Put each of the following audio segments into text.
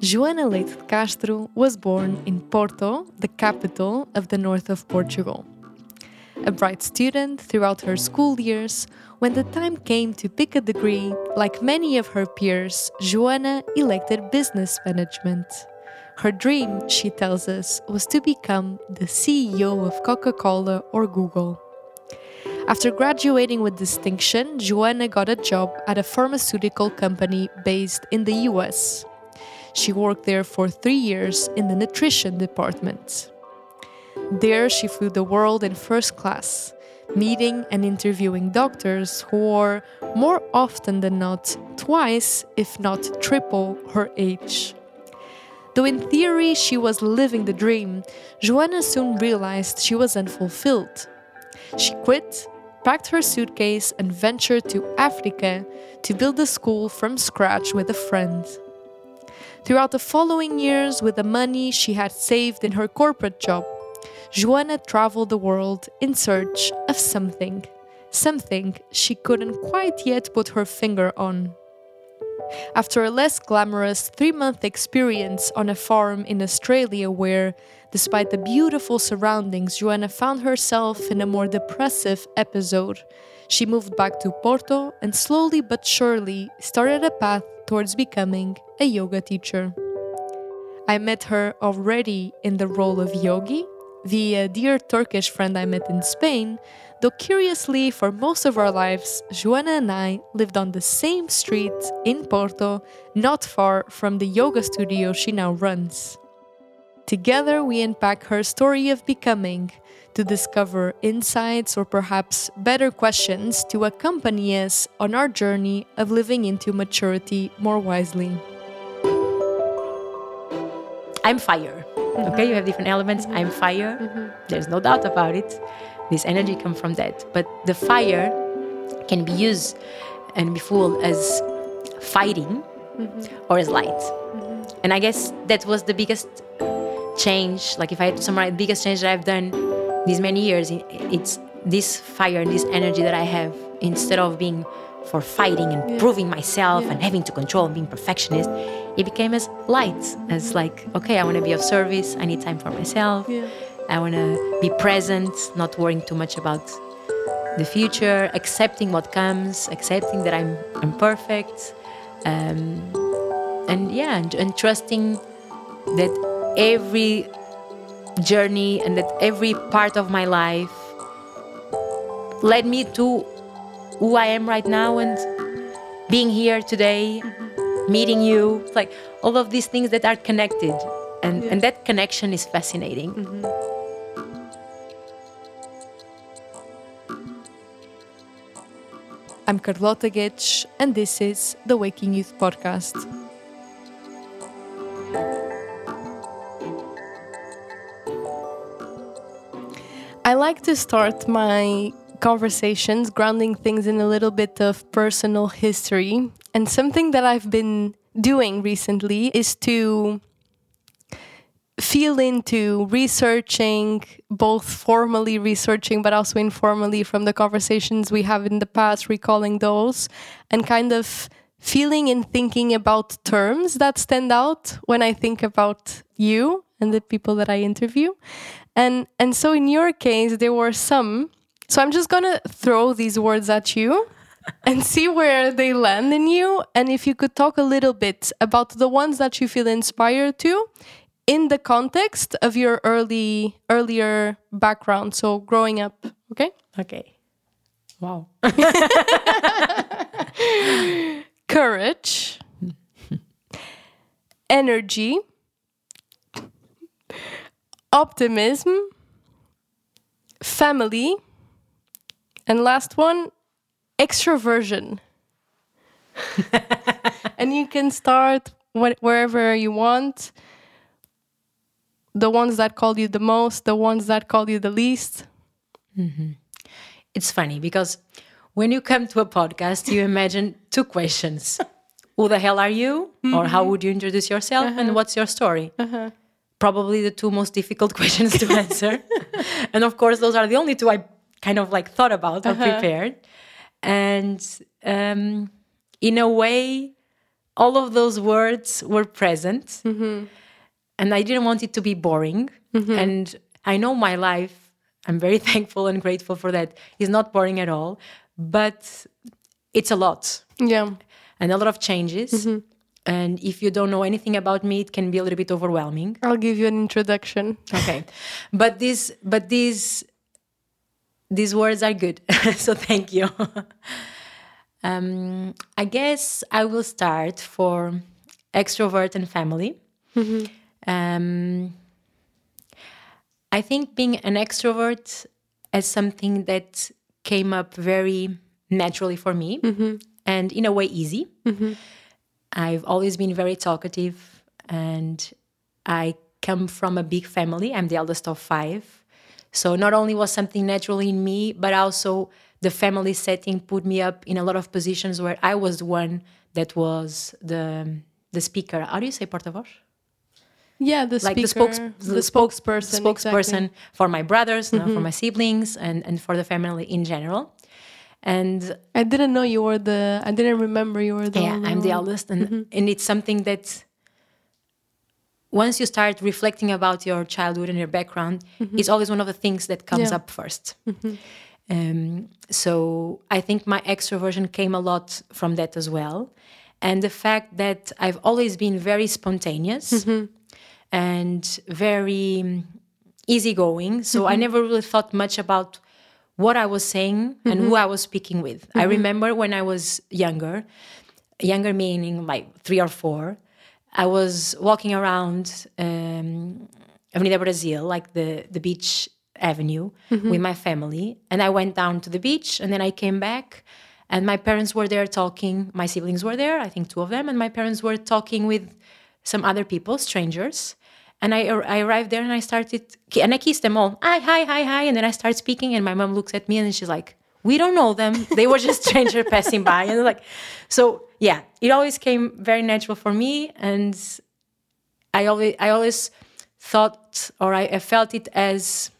Joana Leite de Castro was born in Porto, the capital of the north of Portugal. A bright student throughout her school years, when the time came to pick a degree, like many of her peers, Joana elected business management. Her dream, she tells us, was to become the CEO of Coca Cola or Google. After graduating with distinction, Joana got a job at a pharmaceutical company based in the US. She worked there for three years in the nutrition department. There, she flew the world in first class, meeting and interviewing doctors who were, more often than not, twice, if not triple, her age. Though in theory she was living the dream, Joana soon realized she was unfulfilled. She quit, packed her suitcase, and ventured to Africa to build a school from scratch with a friend. Throughout the following years, with the money she had saved in her corporate job, Joana traveled the world in search of something, something she couldn't quite yet put her finger on. After a less glamorous three month experience on a farm in Australia, where, despite the beautiful surroundings, Joana found herself in a more depressive episode, she moved back to Porto and slowly but surely started a path towards becoming a yoga teacher. I met her already in the role of yogi, the dear Turkish friend I met in Spain, though curiously, for most of our lives, Joana and I lived on the same street in Porto, not far from the yoga studio she now runs. Together, we unpack her story of becoming to discover insights or perhaps better questions to accompany us on our journey of living into maturity more wisely. I'm fire. Mm-hmm. Okay, you have different elements. Mm-hmm. I'm fire. Mm-hmm. There's no doubt about it. This energy comes from that. But the fire can be used and be full as fighting mm-hmm. or as light. Mm-hmm. And I guess that was the biggest change. Like if I had to summarize, the biggest change that I've done these many years, it's this fire and this energy that I have instead of being for fighting and yeah. proving myself yeah. and having to control and being perfectionist it became as light as like okay i want to be of service i need time for myself yeah. i want to be present not worrying too much about the future accepting what comes accepting that i'm i'm um, and yeah and, and trusting that every journey and that every part of my life led me to who I am right now and being here today, mm-hmm. meeting you, like all of these things that are connected. And, yeah. and that connection is fascinating. Mm-hmm. I'm Carlota Guedes, and this is the Waking Youth Podcast. I like to start my conversations, grounding things in a little bit of personal history. And something that I've been doing recently is to feel into researching, both formally researching, but also informally from the conversations we have in the past, recalling those, and kind of feeling and thinking about terms that stand out when I think about you and the people that I interview. And and so in your case there were some so I'm just going to throw these words at you and see where they land in you. And if you could talk a little bit about the ones that you feel inspired to in the context of your early earlier background. So growing up, okay? Okay. Wow. Courage. energy. Optimism. Family and last one, extroversion. and you can start wh- wherever you want. The ones that call you the most, the ones that call you the least. Mm-hmm. It's funny because when you come to a podcast, you imagine two questions Who the hell are you? Mm-hmm. Or how would you introduce yourself? Uh-huh. And what's your story? Uh-huh. Probably the two most difficult questions to answer. and of course, those are the only two I kind of like thought about or uh-huh. prepared. And um, in a way, all of those words were present. And I didn't want it to be boring. And I know my life, I'm very thankful and grateful for that, is not boring at all. But it's a lot Yeah. and a lot of changes. And if you don't know anything about me, it can be a little bit overwhelming. I'll give you an introduction. Okay, but these, but these, these words are good. so thank you. um, I guess I will start for extrovert and family. Um, I think being an extrovert as something that came up very naturally for me and in a way easy. I've always been very talkative and I come from a big family. I'm the eldest of five. So not only was something natural in me, but also the family setting put me up in a lot of positions where I was the one that was the the speaker. How do you say porta-voz? Yeah, the like speaker, the, spokes, the spokesperson. spokesperson exactly. for my brothers, no, for mm-hmm. my siblings, and, and for the family in general. And I didn't know you were the. I didn't remember you were the. yeah, I'm the eldest, and mm-hmm. and it's something that once you start reflecting about your childhood and your background, mm-hmm. it's always one of the things that comes Yeah. up 1st mm-hmm. Um, so I think my extroversion came a lot from that as well, and the fact that I've always been very spontaneous and very easygoing. So I never really thought much about what I was saying and who mm-hmm. I was speaking with. I mm-hmm. remember when I was younger, younger meaning like three or four, I was walking around um, Avenida Brasil, like the, the beach avenue, mm-hmm. with my family. And I went down to the beach and then I came back. And my parents were there talking. My siblings were there, I think two of them. And my parents were talking with some other people, strangers. And I, I arrived there and I started, and I kissed them all. Hi, hi, hi, hi. And then I start speaking, and my mom looks at me and she's like, We don't know them. They were just strangers passing by. And like, so yeah, it always came very natural for me. And I always, I always thought, or I, I felt it as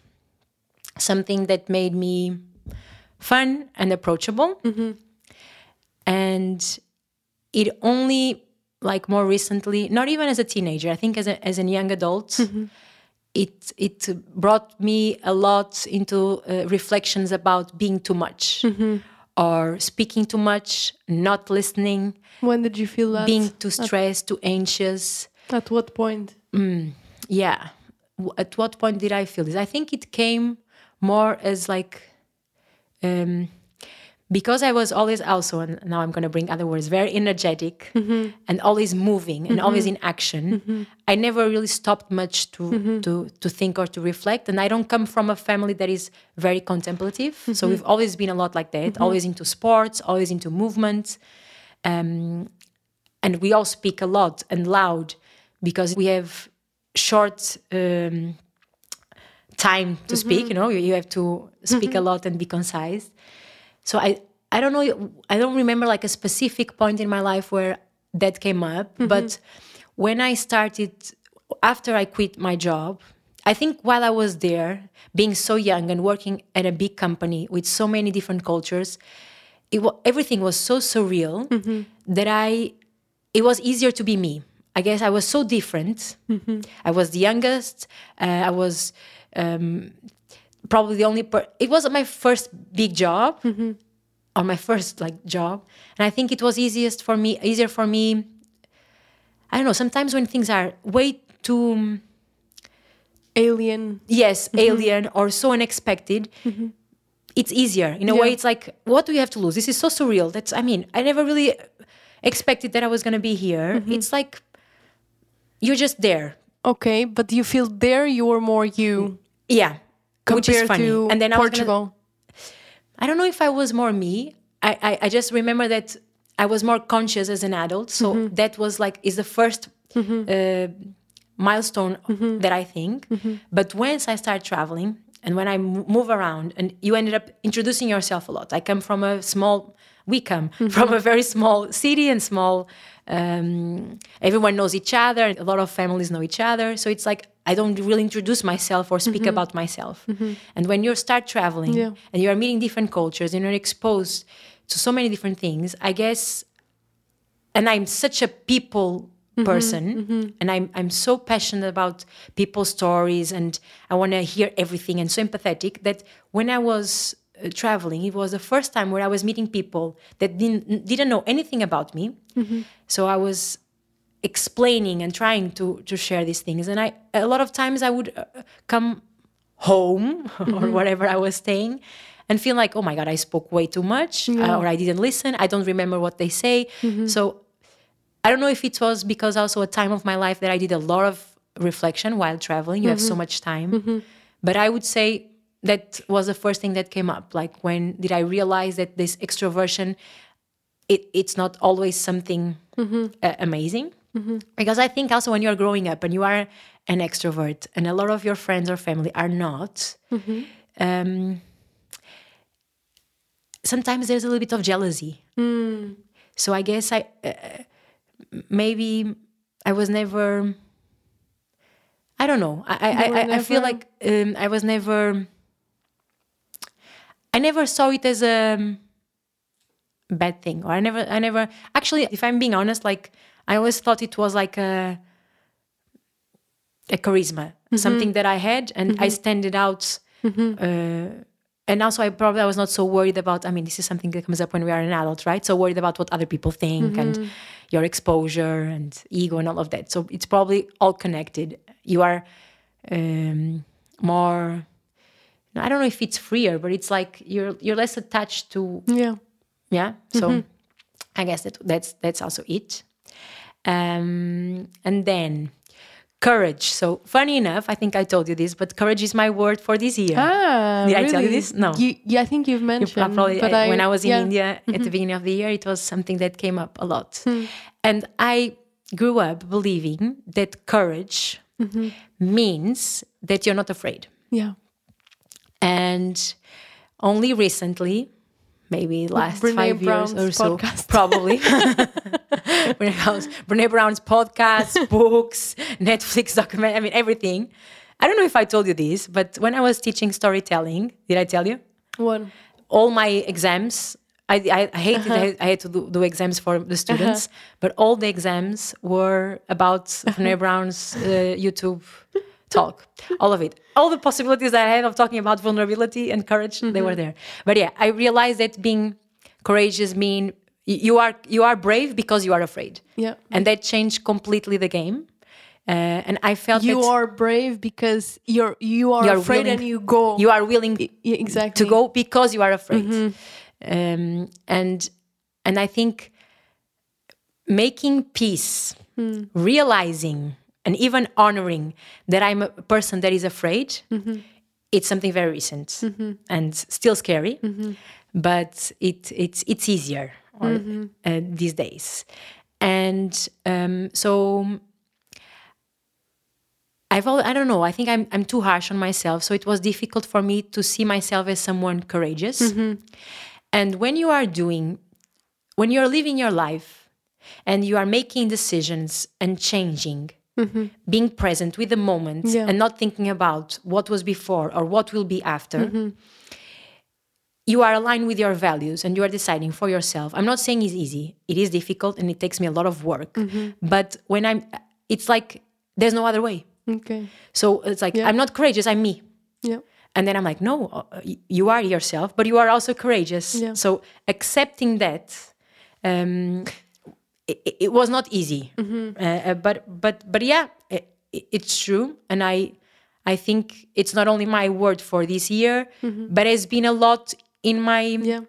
something that made me fun and approachable. Mm-hmm. And it only like more recently, not even as a teenager, I think as a, as a young adult, it it brought me a lot into uh, reflections about being too much or speaking too much, not listening, When did you feel that? being too stressed, too anxious. At what point? Yeah. At what point did I feel this? I think it came more as like um, because I was always also, and now I'm going to bring other words, very energetic mm-hmm. and always moving and always mm-hmm. in action. Mm-hmm. I never really stopped much to, to, to think or to reflect. And I don't come from a family that is very contemplative. So we've always been a lot like that, always into sports, always into movement. Um, and we all speak a lot and loud because we have short um, time to speak you know? You, you have to speak a lot and be concise so i i don't know i don't remember like a specific point in my life where that came up but when i started after i quit my job i think while i was there being so young and working at a big company with so many different cultures it everything was so surreal that i it was easier to be me. I guess i was so different. I was the youngest. Uh, i was um, probably the only per- it wasn't my first big job or my first like job. And i think it was easiest for me easier for me i don't know sometimes when things are way too mm, Alien. yes mm-hmm. alien or so unexpected mm-hmm. it's easier. In a way it's like what do you have to lose? This is so surreal. That's i mean i never really expected that i was going to be here. Mm-hmm. It's like you're just there. Okay, but you feel there you're more you? Yeah which is compared funny. to and then I was gonna- Portugal. I don't know if I was more me. I, I, I just remember that I was more conscious as an adult. So Mm-hmm. that was like is the 1st uh, milestone Mm-hmm. that I think. But once I start traveling and when I m- move around, and you ended up introducing yourself a lot. I come from a small. We come Mm-hmm. from a very small city and small. Um, everyone knows each other. A lot of families know each other. So it's like I don't really introduce myself or speak mm-hmm. about myself. Mm-hmm. And when you start traveling Yeah. and you are meeting different cultures and you're exposed to so many different things, I guess and I'm such a people mm-hmm. person and I'm I'm so passionate about people's stories and I want to hear everything and so empathetic that when I was Uh, traveling it was the first time where I was meeting people that didn't didn't know anything about me. Mm-hmm. So I was explaining and trying to to share these things. And I a lot of times I would uh, come home or mm-hmm. wherever I was staying and feel like oh my god I spoke way too much uh, or I didn't listen. I don't remember what they say. Mm-hmm. So I don't know if it was because also a time of my life that I did a lot of reflection while traveling. You have so much time. But I would say that was the first thing that came up. Like when did I realize that this extroversion, it, it's not always something uh, amazing. Because I think also when you're growing up and you are an extrovert and a lot of your friends or family are not, um, sometimes there's a little bit of jealousy. So I guess I uh, maybe I was never. I don't know. I I, I, I feel like um, I was never. I never saw it as a um, bad thing, or I never, I never. Actually, if I'm being honest, like I always thought it was like a a charisma, mm-hmm. something that I had, and I mm-hmm. stand it out. Mm-hmm. Uh, and also, I probably I was not so worried about. I mean, this is something that comes up when we are an adult, right? So worried about what other people think and your exposure and ego and all of that. So it's probably all connected. You are um, more. I don't know if it's freer, but it's like you're you're less attached to Yeah. yeah so i guess that that's that's also it um and then courage so funny enough i think i told you this but courage is my word for this year Ah, Did I tell you this? No. You, yeah, I think you've You mentioned. probably but uh, when i was in yeah. india at the beginning of the year it was something that came up a lot and i grew up believing that courage means that you're not afraid Yeah. And only recently maybe last Brene five Brown's years or so probably. Brene, Brown's, Brene Brown's podcasts books netflix document i mean everything. I don't know if i told you this but when i was teaching storytelling did i tell you? What? all my exams I, I, I hated I, uh-huh. I had to do, do exams for the uh-huh. students, but all the exams were about uh-huh. Brene Brown's uh, YouTube talk. All of it. All the possibilities that I had of talking about vulnerability and courage, they were there. But yeah, I realized that being courageous mean you are you are brave because you are afraid. Yeah. And that changed completely the game. Uh, and I felt You are brave because you're you are You are afraid willing- and you go. you are willing exactly. to go because you are afraid um, and and i think making peace realizing and even honoring that i'm a person that is afraid mm-hmm. it's something very recent mm-hmm. and still scary mm-hmm. but it it's it's easier or, uh, these days. And um, so I've al- I don't know. I think I'm I'm too harsh on myself, so it was difficult for me to see myself as someone courageous. And when you are doing, when you're living your life, and you are making decisions and changing, being present with the moment Yeah. and not thinking about what was before or what will be after. You are aligned with your values and you are deciding for yourself. I'm not saying it's easy. It is difficult and it takes me a lot of work. But when I'm, it's like there's no other way. Okay. So it's like Yeah. I'm not courageous. I'm me. Yeah. And then I'm like, no, uh, you are yourself, but you are also courageous. Yeah. So accepting that, um, it, it was not easy. Mm-hmm. Uh, uh, but but but yeah, it, it's true, and I I think it's not only my word for this year, but it's been a lot in my Mm-hmm. Yeah.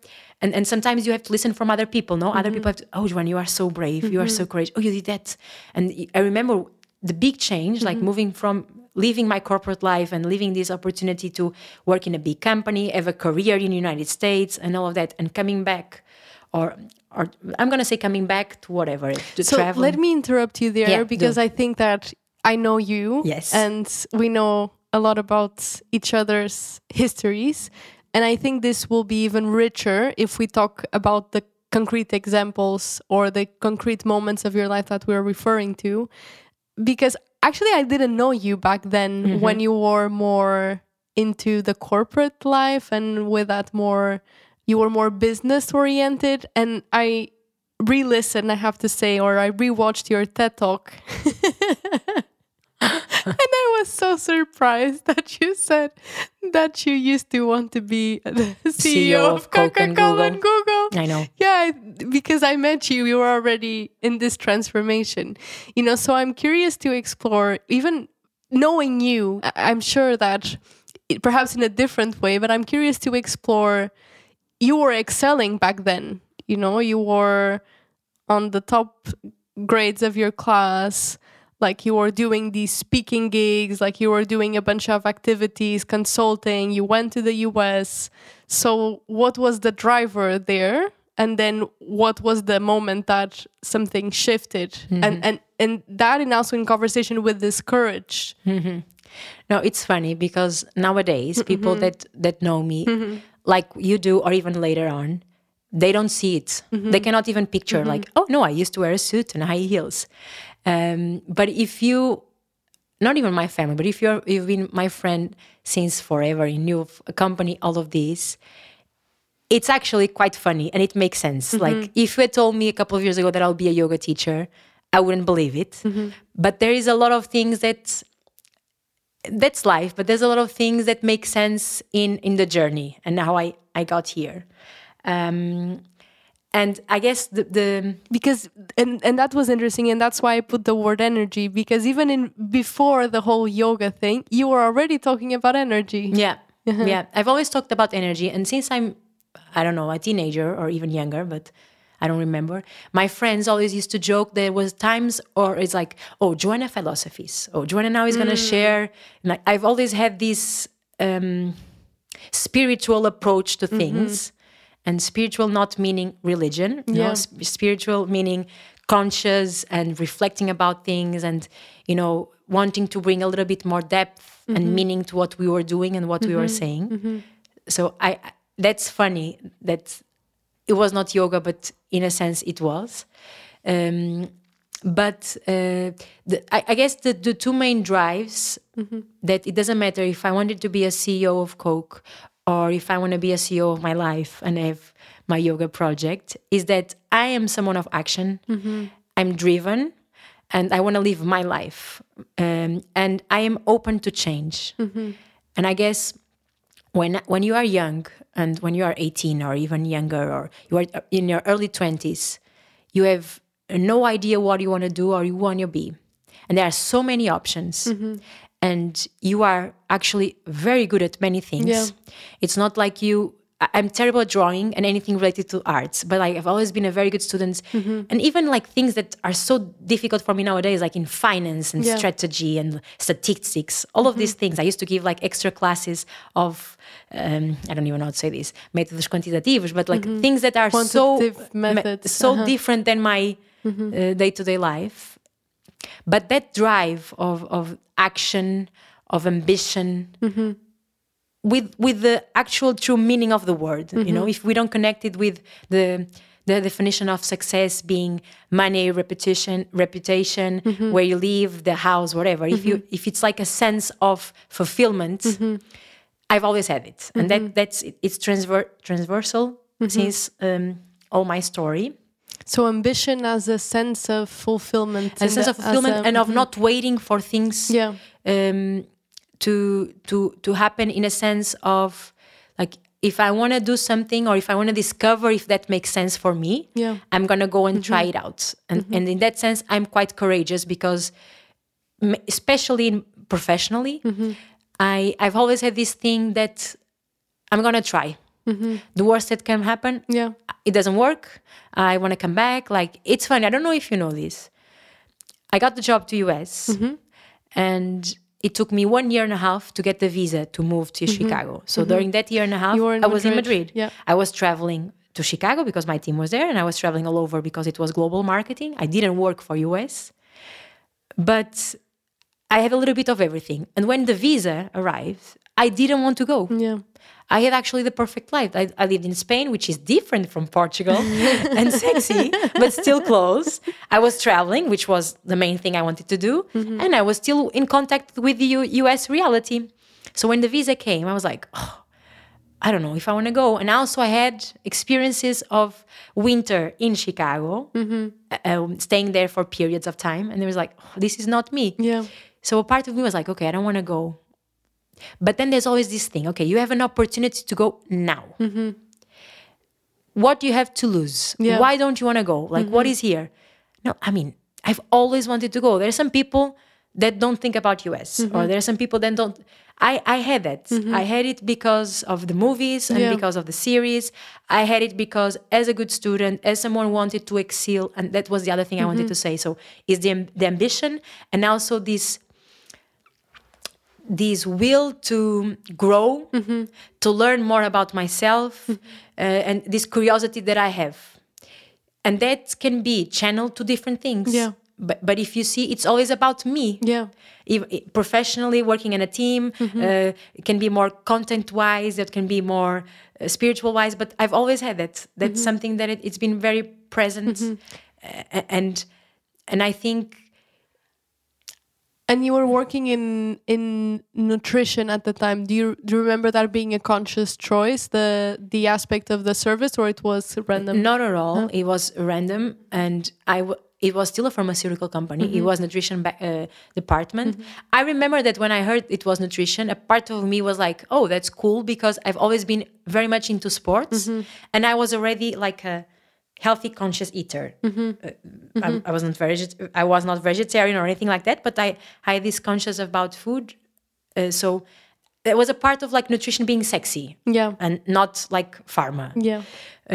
and and sometimes you have to listen from other people no other people have to oh Joanne you are so brave you are so courageous oh you did that and I remember the big change like moving from leaving my corporate life and leaving this opportunity to work in a big company have a career in the United States and all of that and coming back or or I'm gonna say coming back to whatever to So travel let me interrupt you there Yeah, because do. I think that I know you. Yes. And we know a lot about each other's histories. And I think this will be even richer if we talk about the concrete examples or the concrete moments of your life that we're referring to. Because actually, I didn't know you back then Mm-hmm. when you were more into the corporate life and with that more, you were more business oriented. And I re listened, I have to say, or I rewatched your TED talk. and I was so surprised that you said that you used to want to be the CEO, CEO of of Coca-Cola and Google. I know. Yeah, because I met you, you were already in this transformation. You know, so I'm curious to explore, even knowing you, I'm sure that perhaps in a different way, but I'm curious to explore. You were excelling back then, you know, you were on the top grades of your class. Like you were doing these speaking gigs, like you were doing a bunch of activities, consulting, you went to the US. So, what was the driver there? And then, what was the moment that something shifted? Mm-hmm. And, and, and that, and also in conversation with this courage. Mm-hmm. No, it's funny because nowadays mm-hmm. people that that know me, like you do, or even later on, they don't see it. They mm-hmm. cannot even picture like, mm-hmm. oh no, I used to wear a suit and high heels. Um, but if you, not even my family, but if you're you've been my friend since forever, and you've accompanied all of this, it's actually quite funny and it makes sense. Mm-hmm. Like if you had told me a couple of years ago that I'll be a yoga teacher, I wouldn't believe it. But there is a lot of things that that's life but there's a lot of things that make sense in in the journey and how i i got here. Um and i guess the the because and and that was interesting and that's why i put the word energy because even in before the whole yoga thing you were already talking about energy. Yeah. Yeah. I've always talked about energy and since i'm i don't know a teenager or even younger but i don't remember. My friends always used to joke there was times or it's like oh joana philosophies. Oh joana now is going to mm. share. And like i've always had this um spiritual approach to mm-hmm. things and spiritual not meaning religion Yeah. sp- spiritual meaning conscious and reflecting about things and you know wanting to bring a little bit more depth and mm-hmm. meaning to what we were doing and what we were mm-hmm. saying. So I I- that's funny that it was not yoga but in a sense it was um, but uh, the, I, I guess the, the two main drives that it doesn't matter if I wanted to be a CEO of Coke or if I want to be a CEO of my life and have my yoga project is that I am someone of action. I'm driven and I want to live my life. Um, and I am open to change. And I guess when when you are young and when you are 18 or even younger or you are uh, in your early 20s you have no idea what you want to do or you want to be. And there are so many options. Mm-hmm. And you are actually very good at many things. Yeah. it's not like you i'm terrible at drawing and anything related to arts but like i've always been a very good student. And even like things that are so difficult for me nowadays like in finance and Yeah. strategy and statistics all of these things. I used to give like extra classes of um, i don't even know how to say this métodos quantitativos but like things that are so me- methods, so uh-huh. different than my uh, day-to-day life. But that drive of of action of ambition with with the actual true meaning of the word you know mm-hmm. if we don't connect it with the the definition of success being money repetition reputation mm-hmm. where you live the house whatever if you mm-hmm. if it's like a sense of fulfillment i've always had it. And that that's it, it's transver- transversal since um, all my story. So ambition as a sense of fulfillment a and sense of fulfillment a- and of not waiting for things yeah. um, to to to happen in a sense of like if I want to do something or if I want to discover if that makes sense for me, Yeah. I'm gonna go and try it mm-hmm. out. And mm-hmm. and in that sense, I'm quite courageous because, especially in professionally, mm-hmm. I I've always had this thing that I'm gonna try. The worst that can happen, yeah it doesn't work. I want to come back. Like it's funny. I don't know if you know this. I got the job to US, and it took me one year and a half to get the visa to move to Chicago. So during that year and a half, I was in Madrid. Yeah. I was traveling to Chicago because my team was there, and I was traveling all over because it was global marketing. I didn't work for US, but I had a little bit of everything. And when the visa arrived, I didn't want to go. yeah I had actually the perfect life. I, I lived in Spain, which is different from Portugal and sexy, but still close. I was traveling, which was the main thing I wanted to do. And I was still in contact with the U- US reality. So when the visa came, I was like, oh, I don't know if I want to go. And also, I had experiences of winter in Chicago, Mm-hmm. uh, um, staying there for periods of time. And it was like, oh, this is not me. Yeah. So a part of me was like, okay, I don't want to go. But then there's always this thing okay, you have an opportunity to go now. What do you have to lose? Yeah. Why don't you want to go? Like, what mm-hmm. is here? No, I mean, I've always wanted to go. There are some people that don't think about US, or mm-hmm. there are some people that don't. I, I had that. Mm-hmm. I had it because of the movies and Yeah. because of the series. I had it because, as a good student, as someone wanted to excel, and that was the other thing I wanted to say. So, is the, the ambition and also this this will to grow, to learn more about myself, uh, and this curiosity that I have. And that can be channeled to different things. Yeah. But, but if you see, it's always about me. Yeah. If, if- professionally, working in a team, uh, it can be more content wise, it can be more uh, spiritual wise. But I've always had that. That's something that it, it's been very present. Uh, and and I think And you were working in in nutrition at the time. Do you do you remember that being a conscious choice, the the aspect of the service, or it was random? Not at all. It was random, and I. W- it was still a pharmaceutical company. It mm-hmm. was nutrition uh, department. Mm-hmm. I remember that when I heard it was nutrition, a part of me was like, "Oh, that's cool," because I've always been very much into sports, mm-hmm. and I was already like a healthy, conscious eater. Uh, I, I wasn't veget- I was not vegetarian or anything like that, but I, I had this conscious about food. Uh, so it was a part of like nutrition being sexy Yeah. and not like pharma. Yeah.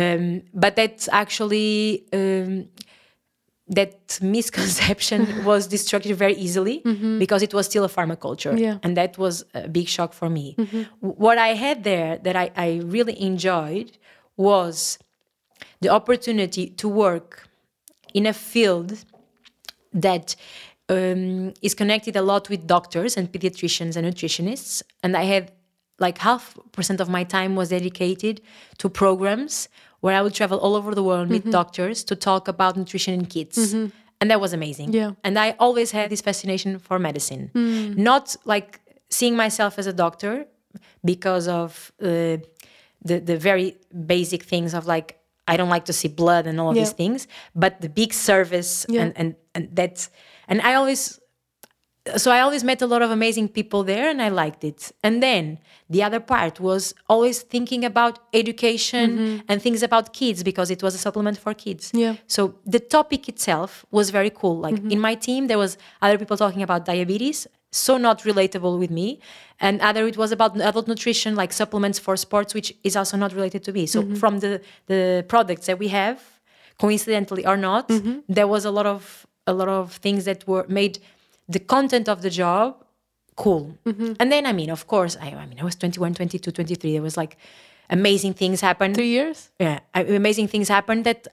Um, but that's actually um, that misconception was destructive very easily because it was still a pharma culture, Mm-hmm. Yeah. Mm-hmm. and that was a big shock for me. W- What I had there that I, I really enjoyed was the opportunity to work in a field that um, is connected a lot with doctors and pediatricians and nutritionists. And I had like half percent of my time was dedicated to programs where I would travel all over the world, meet doctors to talk about nutrition in kids. And that was amazing. Yeah. And I always had this fascination for medicine. Not like seeing myself as a doctor because of uh, the, the very basic things of like, I don't like to see blood and all of Yeah. these things, but the big service Yeah. and, and, and that's, and I always so I always met a lot of amazing people there and I liked it. And then the other part was always thinking about education mm-hmm. and things about kids because it was a supplement for kids. Yeah. So the topic itself was very cool. Like mm-hmm. in my team, there was other people talking about diabetes, so not relatable with me. And other it was about adult nutrition, like supplements for sports, which is also not related to me. So mm-hmm. from the the products that we have, coincidentally or not, mm-hmm. there was a lot of a lot of things that were made the content of the job cool. Mm-hmm. And then I mean, of course, I, I mean I was 21, 22, 23. There was like amazing things happened. Three years. Yeah, amazing things happened that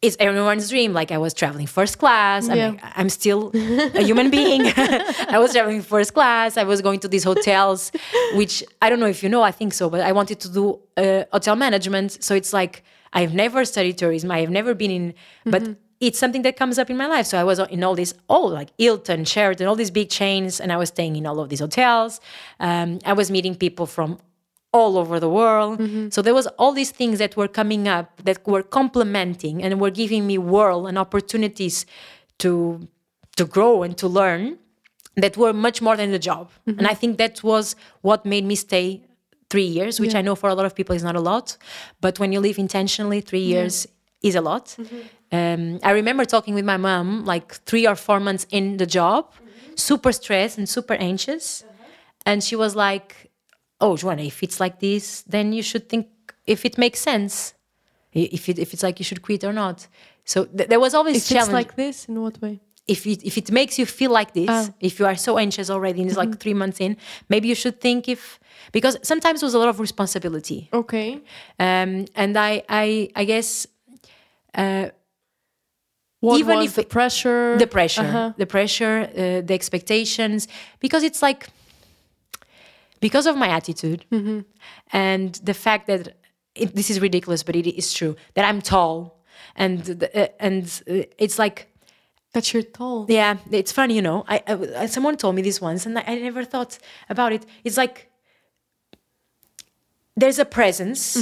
is everyone's dream. Like I was traveling first class. I mean, I'm still a human being. I was traveling first class. I was going to these hotels, which I don't know if you know. I think so, but I wanted to do uh, hotel management. So it's like I've never studied tourism. I have never been in, but it's something that comes up in my life. So I was in all these, oh, like Hilton, Sheraton, all these big chains, and I was staying in all of these hotels. Um, I was meeting people from all over the world. Mm-hmm. So there was all these things that were coming up that were complementing and were giving me world and opportunities to to grow and to learn that were much more than the job. Mm-hmm. And I think that was what made me stay three years, which I know for a lot of people is not a lot. But when you live intentionally, three mm-hmm. years is a lot. Um, I remember talking with my mom like three or four months in the job, super stressed and super anxious. Uh-huh. And she was like, oh Joana, if it's like this, then you should think if it makes sense, if it, if it's like you should quit or not. So th- there was always If it's challenge. like this, in what way? if it if it makes you feel like this, Ah. if you are so anxious already, and it's like three months in, maybe you should think if because sometimes it was a lot of responsibility. Okay. Um, and I I I guess What Even if the pressure? the pressure, Uh-huh. the pressure, uh, the expectations, because it's like because of my attitude Mm-hmm. and the fact that it, this is ridiculous, but it is true that I'm tall, and uh, and uh, it's like That you're tall. yeah, it's funny, you know. I, I someone told me this once, and I, I never thought about it. It's like there's a presence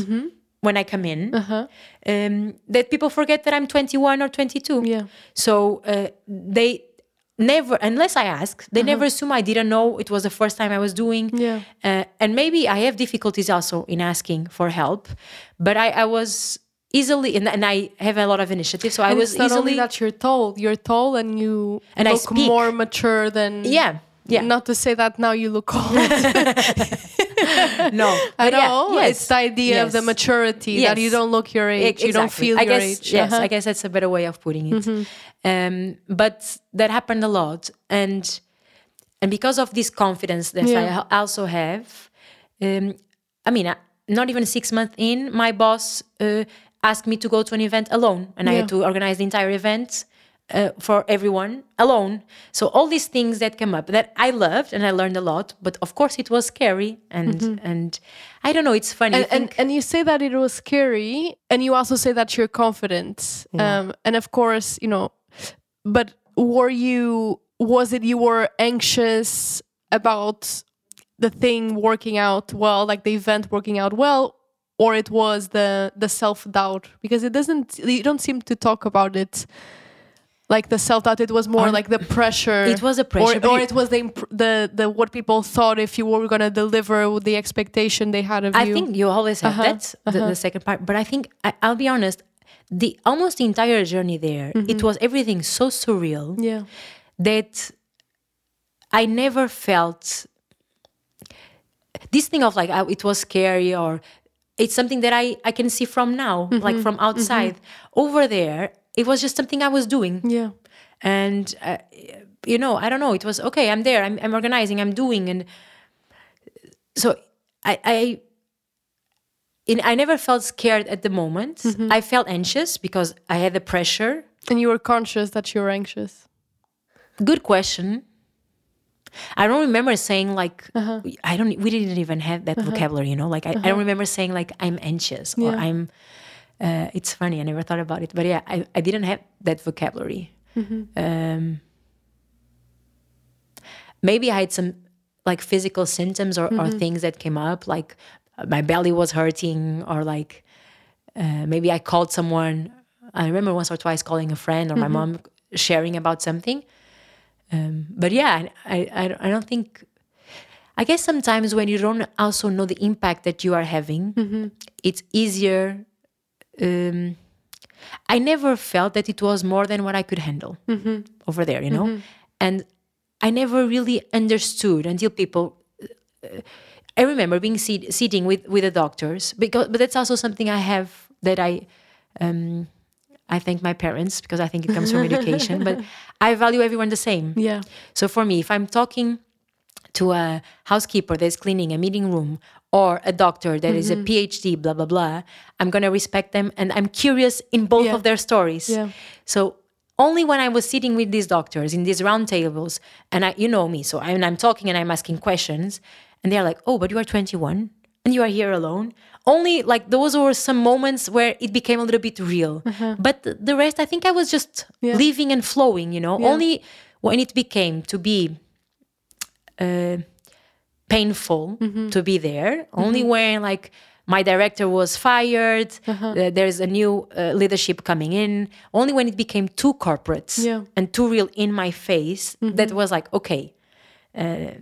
when I come in um, that people forget that I'm 21 or 22. Yeah. So uh, they never, unless I ask, they never assume I didn't know it was the first time I was doing. Yeah. Uh, and maybe I have difficulties also in asking for help, but I, I was easily, and, and I have a lot of initiative. So I was it's not easily. only that you're tall, you're tall and you And I look speak. more mature than yeah. Yeah. Not to say that now you look old no. at yeah, all. yes, It's the idea of the yes. maturity that you don't look your age, E- you don't feel I your guess, age. Yes, Uh-huh. I guess that's a better way of putting it. Um, but that happened a lot, and and because of this confidence that Yeah. I also have, um, I mean, not even six months in, my boss uh, asked me to go to an event alone, and I had to organize the entire event. Uh, for everyone alone. So all these things that came up that i loved and i learned a lot but of course it was scary and and i don't know it's funny. And, and and you say that it was scary and you also say that you're confident um and of course you know but were you was it you were anxious about the thing working out well like the event working out well or it was the the self-doubt? Because it doesn't you don't seem to talk about it like the self-doubt it was more like the pressure It was a pressure, or, or it- was the imp- the the what people thought if you were going to deliver with the expectation they had of I you I think you always have Uh-huh, that the, the uh-huh. second part, but I think I, I'll be honest. The almost the entire journey there, it mm-hmm. was everything so surreal yeah that I never felt this thing of like oh, it was scary or it's something that I I can see from now, like mm-hmm, from mm-hmm. outside. Over there, it was just something I was doing yeah and uh, you know i don't know it was okay i'm there i'm, I'm organizing i'm doing and so i i in, I never felt scared at the moment. Mm-hmm. I felt anxious because I had the pressure. and you were conscious that you were anxious Good question. I don't remember saying like uh-huh. I don't. We didn't even have that uh-huh. vocabulary, you know. Like I, I don't uh-huh. remember saying like I'm anxious or Yeah. I'm. Uh, it's funny. I never thought about it, but yeah, I, I didn't have that vocabulary. Um, maybe I had some like physical symptoms or, or things that came up, like uh, my belly was hurting, or like uh, maybe I called someone. I remember once or twice calling a friend or my mom sharing about something. Um, but yeah, I, I, I don't think. I guess sometimes when you don't also know the impact that you are having, it's easier. Um, I never felt that it was more than what I could handle over there, you know, and I never really understood until people. uh, I remember being sit, sitting with with the doctors because, but that's also something I have that I. Um, I thank my parents because I think it comes from education, but I value everyone the same. yeah So for me, if I'm talking to a housekeeper that's cleaning a meeting room or a doctor that is a PhD, blah, blah, blah, I'm going to respect them and I'm curious in both Yeah. of their stories. Yeah. So only when I was sitting with these doctors in these round tables and I, you know me, so I'm, I'm talking and I'm asking questions and they're like, oh, but you are 21 and you are here alone. Only like those were some moments where it became a little bit real. But the, the rest, I think I was just Yeah. living and flowing, you know, Yeah. only when it became to be uh, painful to be there. Only when like my director was fired, uh, there's a new uh, leadership coming in. Only when it became too corporate Yeah. and too real in my face, that was like okay. Uh,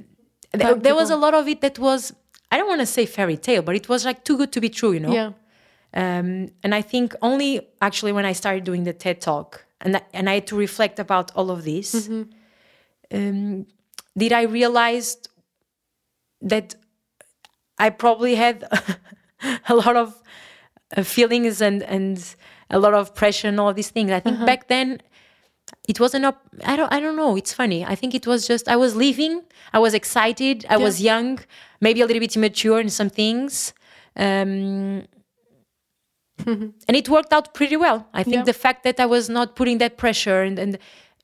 there, there was a lot of it that was I don't want to say fairy tale, but it was like too good to be true, you know. yeah Um, and I think only actually when I started doing the TED Talk and I- and I had to reflect about all of this, um, did I realize that I probably had a lot of uh, feelings and and a lot of pressure and all these things. I think back then it wasn't up. I don't. I don't know. It's funny. I think it was just I was living. I was excited. I was young, maybe a little bit immature in some things. Um, and it worked out pretty well. I think Yeah. the fact that I was not putting that pressure and, and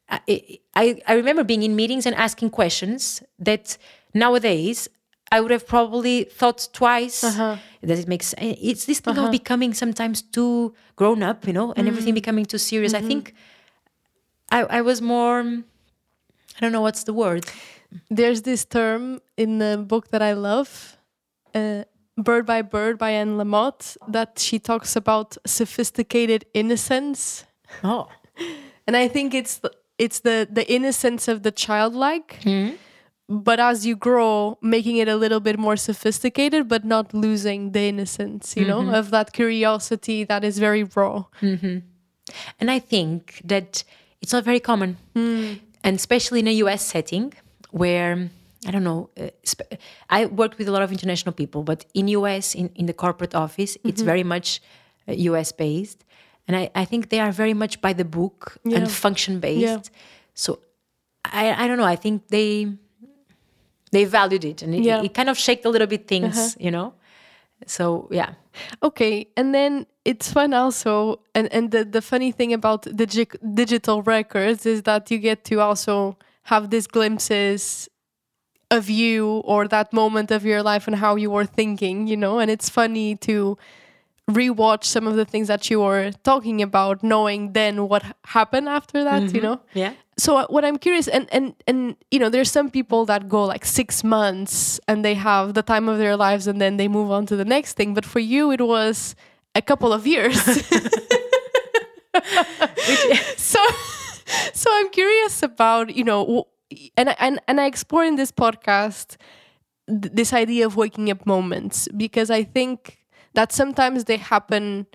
I, I, I remember being in meetings and asking questions that nowadays I would have probably thought twice. Uh-huh. Does it make sense? Eh, it's this thing of uh-huh. becoming sometimes too grown up, you know, and mm-hmm. everything becoming too serious. I mm-hmm. think I, I was more, I don't know what's the word. there's this term in the book that I love, uh, Bird by Bird by Anne Lamott that she talks about sophisticated innocence. Oh. And I think it's the, it's the the innocence of the childlike. Hmm. But as you grow, making it a little bit more sophisticated, but not losing the innocence, you know, of that curiosity that is very raw. And I think that it's not very common, and especially in a US setting where I don't know. Uh, sp- I worked with a lot of international people, but in US, in, in the corporate office, it's very much uh, US based, and I, I think they are very much by the book Yeah. and function based. Yeah. So I I don't know. I think they they valued it, and it, Yeah. it kind of shaked a little bit things, uh-huh. you know. So yeah. Okay, and then it's fun also, and and the the funny thing about digi- digital records is that you get to also have these glimpses of you or that moment of your life and how you were thinking, you know, and it's funny to rewatch some of the things that you were talking about, knowing then what happened after that, you know? Yeah. so uh, what i'm curious and and and you know there's some people that go like six months and they have the time of their lives and then they move on to the next thing. But for you it was a couple of years. So so i'm curious about you know and I- and and i explore in this podcast th- this idea of waking up moments because i think that sometimes they happen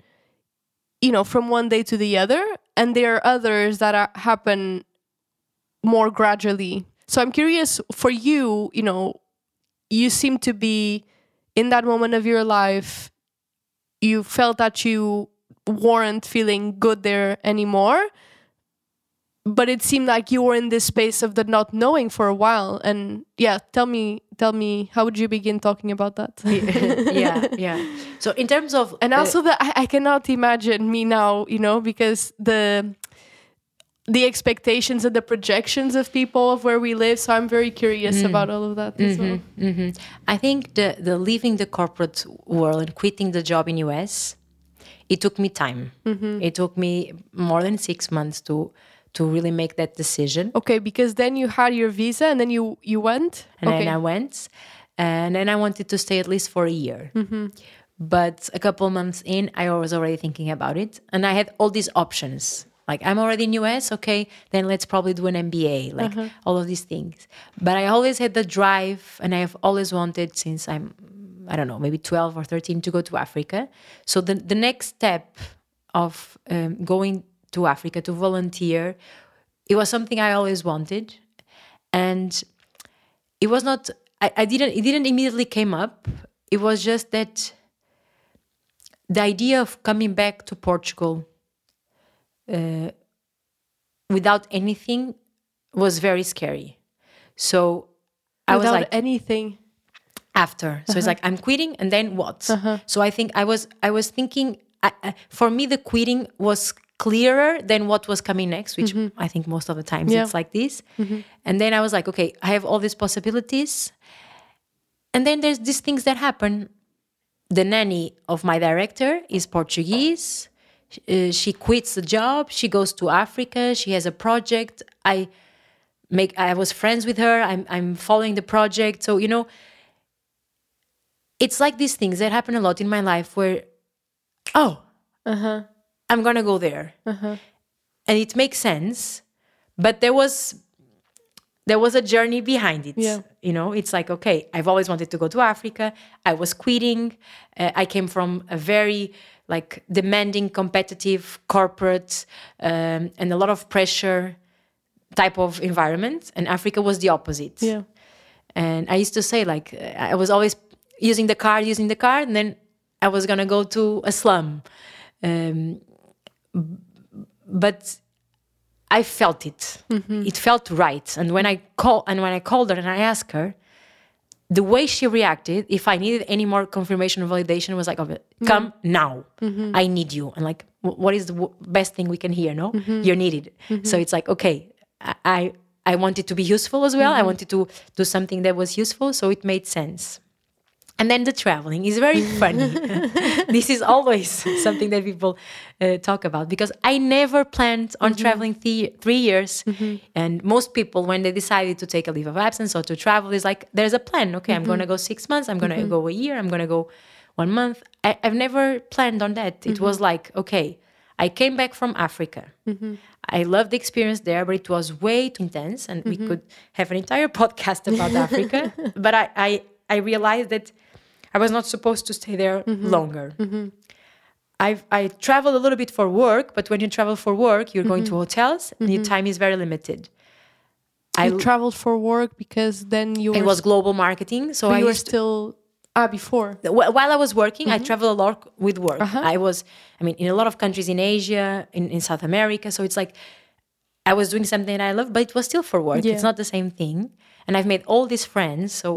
you know from one day to the other and there are others that are, happen more gradually. So i'm curious for you you know you seem to be in that moment of your life you felt that you weren't feeling good there anymore but it seemed like you were in this space of the not knowing for a while. And yeah tell me tell me how would you begin talking about that? Yeah, yeah. So in terms of and uh, also that I, I cannot imagine me now you know because the the expectations and the projections of people of where we live. So i'm very curious about all of that as well. Hmm I think the the leaving the corporate world and quitting the job in US, it took me time. It took me more than six months to to really make that decision. okay because then you had your visa and then you you went And okay then I went, and then I wanted to stay at least for a year. But a couple months in, I was already thinking about it, and I had all these options. Like I'm already in US, okay, then let's probably do an MBA, like all of these things. But I always had the drive, and I have always wanted since I'm, I don't know, maybe 12 or 13 to go to Africa. So the the next step of um, going to Africa to volunteer, it was something I always wanted, and it was not I, I didn't it didn't immediately came up. It was just that the idea of coming back to portugal uh, without anything was very scary. So i was like anything. After. So it's like i'm quitting and then what? So i think i was i was thinking I, I, for me the quitting was clearer than what was coming next which mm-hmm. i think most of the times Yeah. it's like this. Mm-hmm. And then i was like okay i have all these possibilities. And then there's these things that happen. The nanny of my director is portuguese. Uh, she quits the job. She goes to africa. She has a project. I make i was friends with her. I'm, I'm following the project. So you know it's like these things that happen a lot in my life where oh uh-huh. I'm gonna go there. And it makes sense but there was there was a journey behind it. Yeah. you know it's like okay i've always wanted to go to africa. I was quitting. Uh, i came from a very like demanding competitive corporate um, and a lot of pressure type of environment and africa was the opposite. Yeah. And I used to say like I was always using the car, using the car, and then I was gonna go to a slum. Um, but I felt it. Mm-hmm. It felt right. And when I call and when I called her and I asked her, the way she reacted, if I needed any more confirmation or validation, was like, "Okay, mm-hmm. "Come now, mm-hmm. I need you." And like, what is the w- best thing we can hear? No, you're needed. So it's like, okay, I I I wanted to be useful as well. I wanted to do something that was useful, so it made sense. And then the traveling is very funny. this is always something that people uh, talk about because I never planned on Mm-hmm. traveling th- three years. Mm-hmm. And most people, when they decided to take a leave of absence or to travel, is like, there's a plan. Okay, I'm going to mm-hmm. go six months, I'm going to mm-hmm. go a year, I'm going to go one month. I, I've never planned on that. It was like, okay, I came back from Africa. I loved the experience there, but it was way too intense, and we could have an entire podcast about Africa. But I, I, I realized that I was not supposed to stay there mm-hmm. longer. I've, I traveled a little bit for work, but when you travel for work, you're going to mm-hmm. hotels, and your time is very limited. I you traveled for work because then you it was global marketing, so I you were used to- still ah before. While I was working, I traveled a lot with work. Uh-huh. I was, I mean, in a lot of countries in Asia, in, in South America. So it's like I was doing something that I love, but it was still for work. Yeah. It's not the same thing. And I've made all these friends. So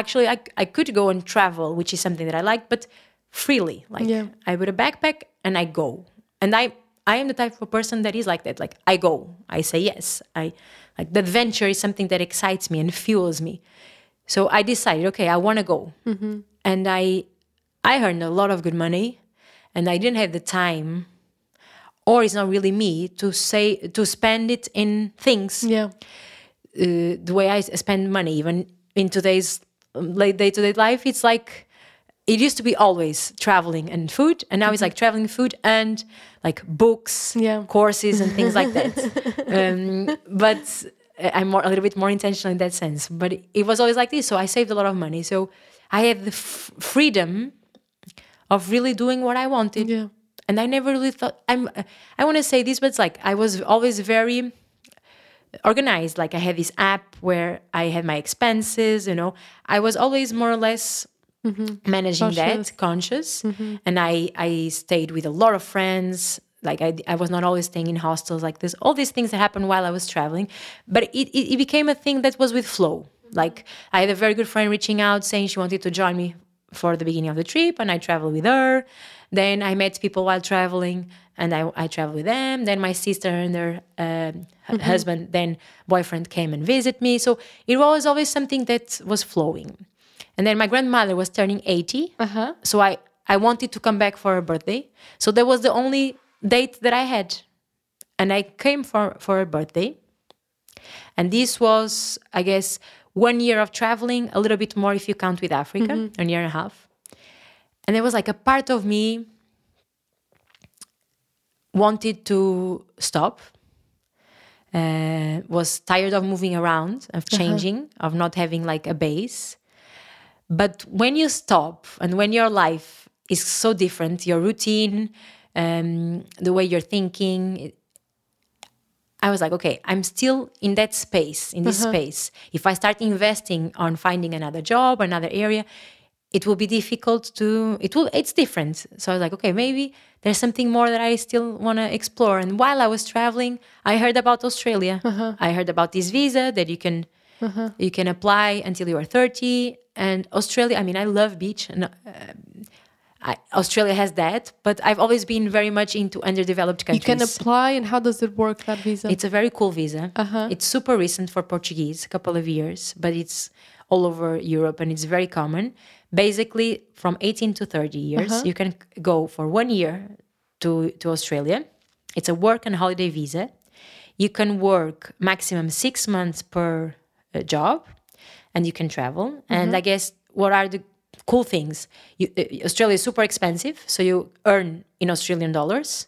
actually, I, I could go and travel, which is something that I like, but freely. Like Yeah. I put a backpack and I go. And I, I am the type of person that is like that. Like I go, I say yes. I like the adventure is something that excites me and fuels me. So I decided, okay, I want to go, and I, I earned a lot of good money, and I didn't have the time, or it's not really me to say to spend it in things Yeah. uh, the way i spend money, even in today's like day to day life, it's like it used to be always traveling and food, and now it's like traveling, food, and like books, Yeah. courses, and things like that. um, but uh, I'm more, a little bit more intentional in that sense. But it, was always like this, so I saved a lot of money. So I had the f- freedom of really doing what I wanted Yeah. and I never really thought I'm. I want to say this, but it's like I was always very organized. Like I had this app where I had my expenses. You know, I was always more or less mm-hmm. managing Conscious. that, conscious, mm-hmm. and I I stayed with a lot of friends. Like I, I was not always staying in hostels like this. All these things that happened while I was traveling, but it, it, it became a thing that was with flow. Like I had a very good friend reaching out saying she wanted to join me for the beginning of the trip, and I traveled with her. Then I met people while traveling, and I, I traveled with them. Then my sister and her um, hu- husband, then boyfriend, came and visit me. So it was always something that was flowing. And then my grandmother was turning 80. Uh-huh. So I, I wanted to come back for her birthday. So that was the only date that I had. And I came for, for her birthday. And this was, I guess, one year of traveling, a little bit more if you count with Africa, a year and a half. And there was like a part of me wanted to stop, uh, was tired of moving around, of changing, of not having like a base. But when you stop and when your life is so different, your routine, um, the way you're thinking, I was like, okay, I'm still in that space, in this uh-huh. space. If I start investing on finding another job, another area, it will be difficult to it will it's different. So I was like, okay, maybe there's something more that I still want to explore. And while I was traveling, I heard about Australia. Uh-huh. I heard about this visa that you can uh-huh. you can apply until you are 30 and Australia, I mean, I love beach and uh, I, Australia has that, but I've always been very much into underdeveloped countries. You can apply, and how does it work? That visa. It's a very cool visa. Uh-huh. It's super recent for Portuguese, a couple of years, but it's all over Europe and it's very common. Basically, from 18 to 30 years, you can go for one year to, to Australia. It's a work and holiday visa. You can work maximum six months per uh, job and you can travel. And I guess what are the cool things? You, uh, Australia is super expensive, so you earn in Australian dollars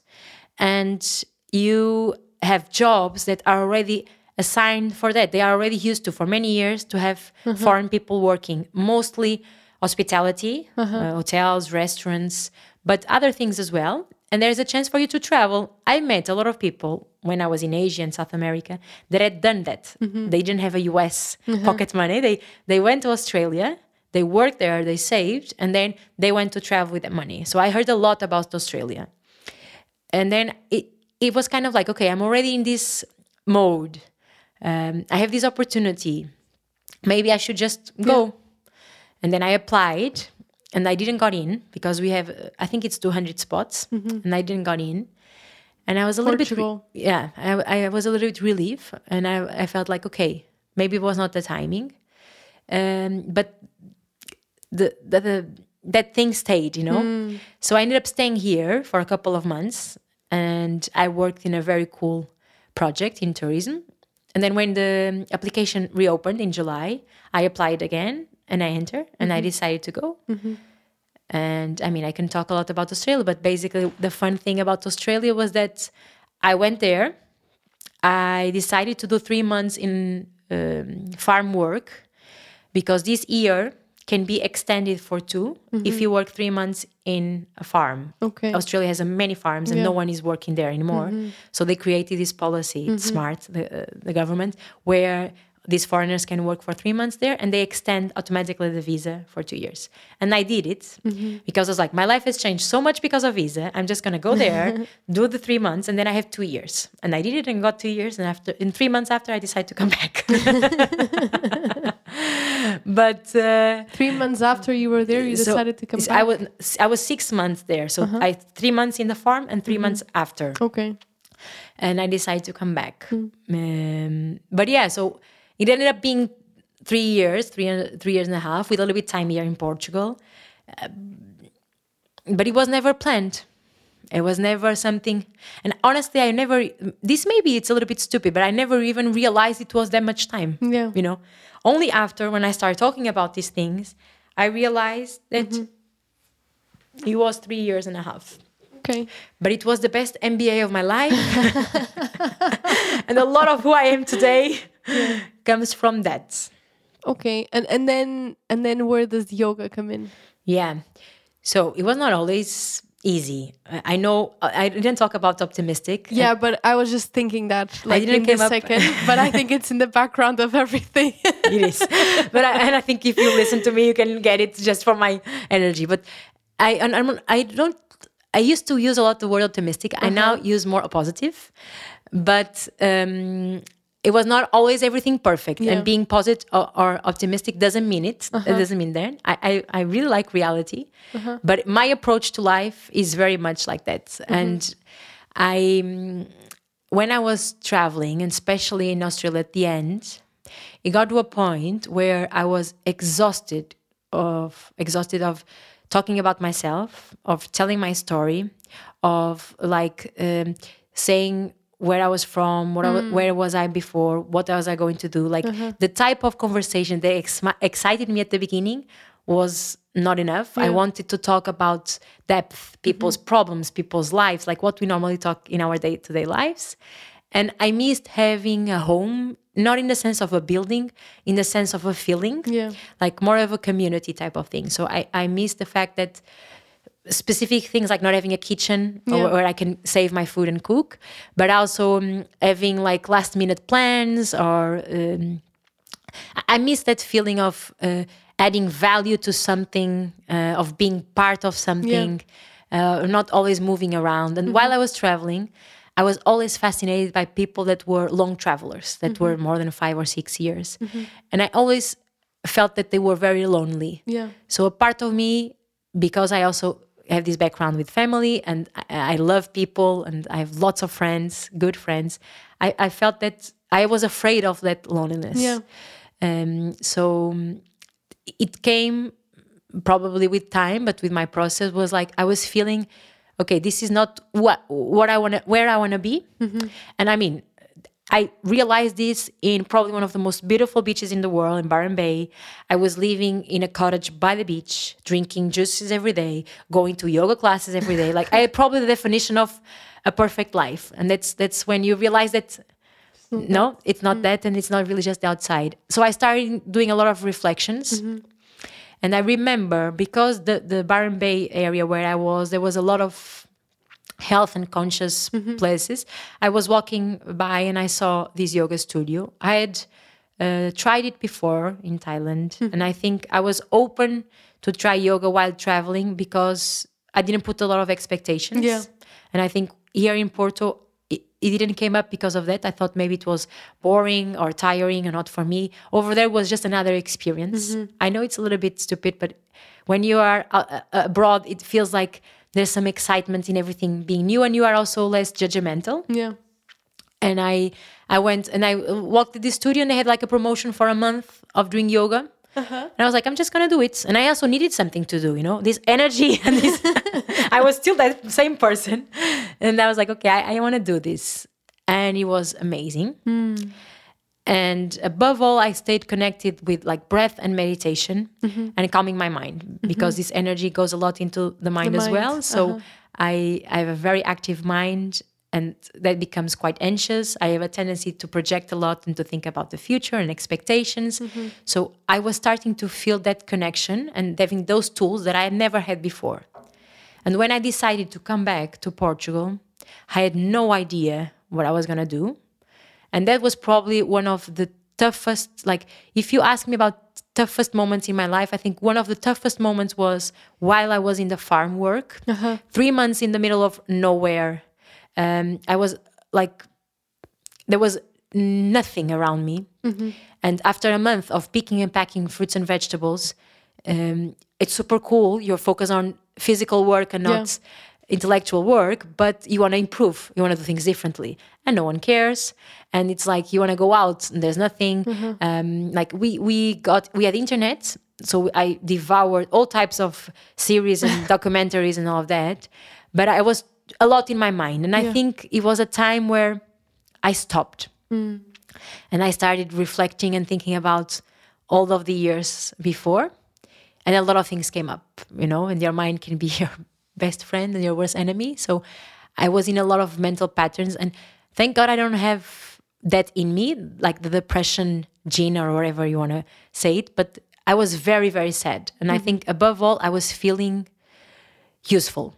and you have jobs that are already assigned for that. They are already used to for many years to have foreign people working, mostly hospitality, uh, hotels, restaurants, but other things as well. And there's a chance for you to travel. I met a lot of people when I was in Asia and South America that had done that. They didn't have a US pocket money. They they went to Australia, they worked there, they saved, and then they went to travel with the money. So I heard a lot about Australia. And then it it was kind of like okay i'm already in this mode. Um, i have this opportunity. Maybe i should just go. And then i applied and i didn't got in because we have uh, i think it's 200 spots and i didn't got in. And i was a little bit yeah I, I was a little bit relieved and I, I felt like okay maybe it was not the timing. Um, but the, the, the that thing stayed, you know. Hmm. So I ended up staying here for a couple of months, and I worked in a very cool project in tourism. And then when the application reopened in July, I applied again and I entered, and I mm-hmm. decided to go. Mm-hmm. And I mean, I can talk a lot about Australia, but basically, the fun thing about Australia was that I went there. I decided to do three months in um, farm work because this year can be extended for 2 if mm-hmm. you work three months in a farm. Okay. Australia has many farms and no one is working there anymore. Mm-hmm. So they created this policy, it's mm-hmm. smart, the, uh, the government, where these foreigners can work for three months there and they extend automatically the visa for two years. And I did it because I was like, my life has changed so much because of visa. I'm just going to go there, do the three months, and then I have two years. And I did it and got two years. And after, in three months after, I decided to come back. but uh, Three months after you were there, you so- decided to come back. Uh-huh. I was I was six months there, so I three months in the farm and 3 Mm-hmm. months after, okay. and I decided to come back. Hmm. Um, but yeah, so it ended up being three years, three three years and a half, with a little bit time here in Portugal. Uh, but it was never planned. It was never something, and honestly, I never. This maybe it's a little bit stupid, but I never even realized it was that much time Yeah. you know only after when i started talking about these things i realized that Mm-hmm. it was three years and a half Okay. but it was the best mba of my life and a lot of who i am today comes from that Okay. And and then and then where does yoga come in? yeah so it was not always easy i I know i didn't talk about optimistic Yeah, but I was just thinking that like didn't in up- second, but I think it's in the background of everything. it is. But I, and I think if you listen to me, you can get it just from my energy. But I and I'm, I don't. I used to use a lot the word optimistic. I now use more positive, but um, it was not always everything perfect. Yeah. And being positive or, or optimistic doesn't mean it. It doesn't mean that. I, I I really like reality, but my approach to life is very much like that. And I um, when I was traveling, and especially in Australia at the end, it got to a point where I was exhausted of exhausted of talking about myself, of telling my story, of like um, saying where I was from, what I wa- where mm. was I before, what was I going to do. Like mm-hmm. the type of conversation that ex- excited me at the beginning was not enough. I wanted to talk about depth, mm-hmm. people's problems, people's lives, like what we normally talk in our day to day lives. And I missed having a home, not in the sense of a building, in the sense of a feeling, Yeah. like more of a community type of thing. So I, I missed the fact that specific things like not having a kitchen or where I can save my food and cook, but also um, having like last minute plans or um, I- miss that feeling of uh, adding value to something, uh, of being part of something, uh, not always moving around. And while I was traveling, I was always fascinated by people that were long travelers, that were more than five or six years. And I always felt that they were very lonely. Yeah. So a part of me, because I also have this background with family and I, I love people and I have lots of friends, good friends, I, I felt that I was afraid of that loneliness. Yeah. Um, so um, it came probably with time, but with my process was like I was feeling, okay, this is not what what I want to where I want to be, and I mean. I realized this in probably one of the most beautiful beaches in the world, in Byron Bay. I was living in a cottage by the beach, drinking juices every day, going to yoga classes every day. Like I had probably the definition of a perfect life, and that's that's when you realize that no, it's not that, and it's not really just the outside. So I started doing a lot of reflections. Mm-hmm. And I remember because the, the Byron Bay area where I was, there was a lot of health and conscious places. I was walking by and I saw this yoga studio. I had uh, tried it before in Thailand, and I think I was open to try yoga while traveling because I didn't put a lot of expectations. Yeah. And I think here in Porto, it, it didn't came up because of that. I thought maybe it was boring or tiring or not for me. Over there was just another experience. I know it's a little bit stupid, but when you are uh, uh, abroad, it feels like there's some excitement in everything being new, and you are also less judgmental Yeah. and I I went and I walked to the studio and they had like a promotion for a month of doing yoga. Uh-huh. And I was like, I'm just gonna do it. And I also needed something to do, you know, this energy and this. I was still that same person, and I was like, okay, I, I want to do this, and it was amazing. Hmm. And above all, I stayed connected with like breath and meditation mm-hmm. and calming my mind mm-hmm. because this energy goes a lot into the mind as mind, well. So uh-huh. I, I have a very active mind and that becomes quite anxious. I have a tendency to project a lot and to think about the future and expectations. Mm-hmm. So I was starting to feel that connection and having those tools that I had never had before. And when I decided to come back to Portugal, I had no idea what I was going to do. And that was probably one of the toughest, like, if you ask me about toughest moments in my life, I think one of the toughest moments was while I was in the farm work, three months in the middle of nowhere. Um, I was like, there was nothing around me. And after a month of picking and packing fruits and vegetables, um, it's super cool. You're focused on physical work and not intellectual work, but you want to improve. You want to do things differently, and no one cares. And it's like you want to go out, and there's nothing. Um, like we we got we had internet, so I devoured all types of series and documentaries and all of that. But I was a lot in my mind, and I think it was a time where I stopped and I started reflecting and thinking about all of the years before, and a lot of things came up, you know, and your mind can be your best friend and your worst enemy. So I was in a lot of mental patterns, and thank God I don't have that in me, like the depression gene or whatever you want to say it. But I was very, very sad, and I mm-hmm. think above all, I was feeling useful.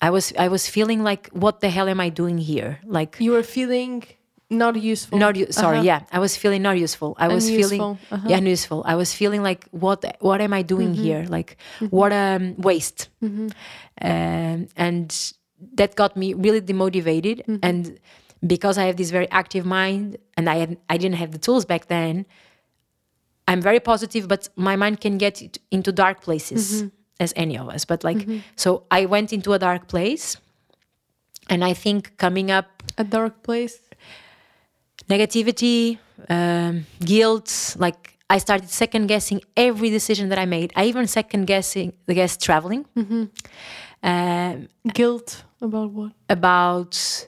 I was I was feeling like, what the hell am I doing here? Like You were feeling not useful. not sorry uh-huh. yeah i was feeling not useful. I was feeling uh-huh. yeah useful i was feeling like what what am i doing mm-hmm. here? Like mm-hmm. what um waste. Mm-hmm. Um, and that got me really demotivated. And because i have this very active mind and i had, i didn't have the tools back then i'm very positive but my mind can get it into dark places as any of us. But like so i went into a dark place and i think coming up A dark place. Negativity, um, guilt. Like I started second guessing every decision that I made. I even second guessing the guess traveling. Um, Guilt about what? about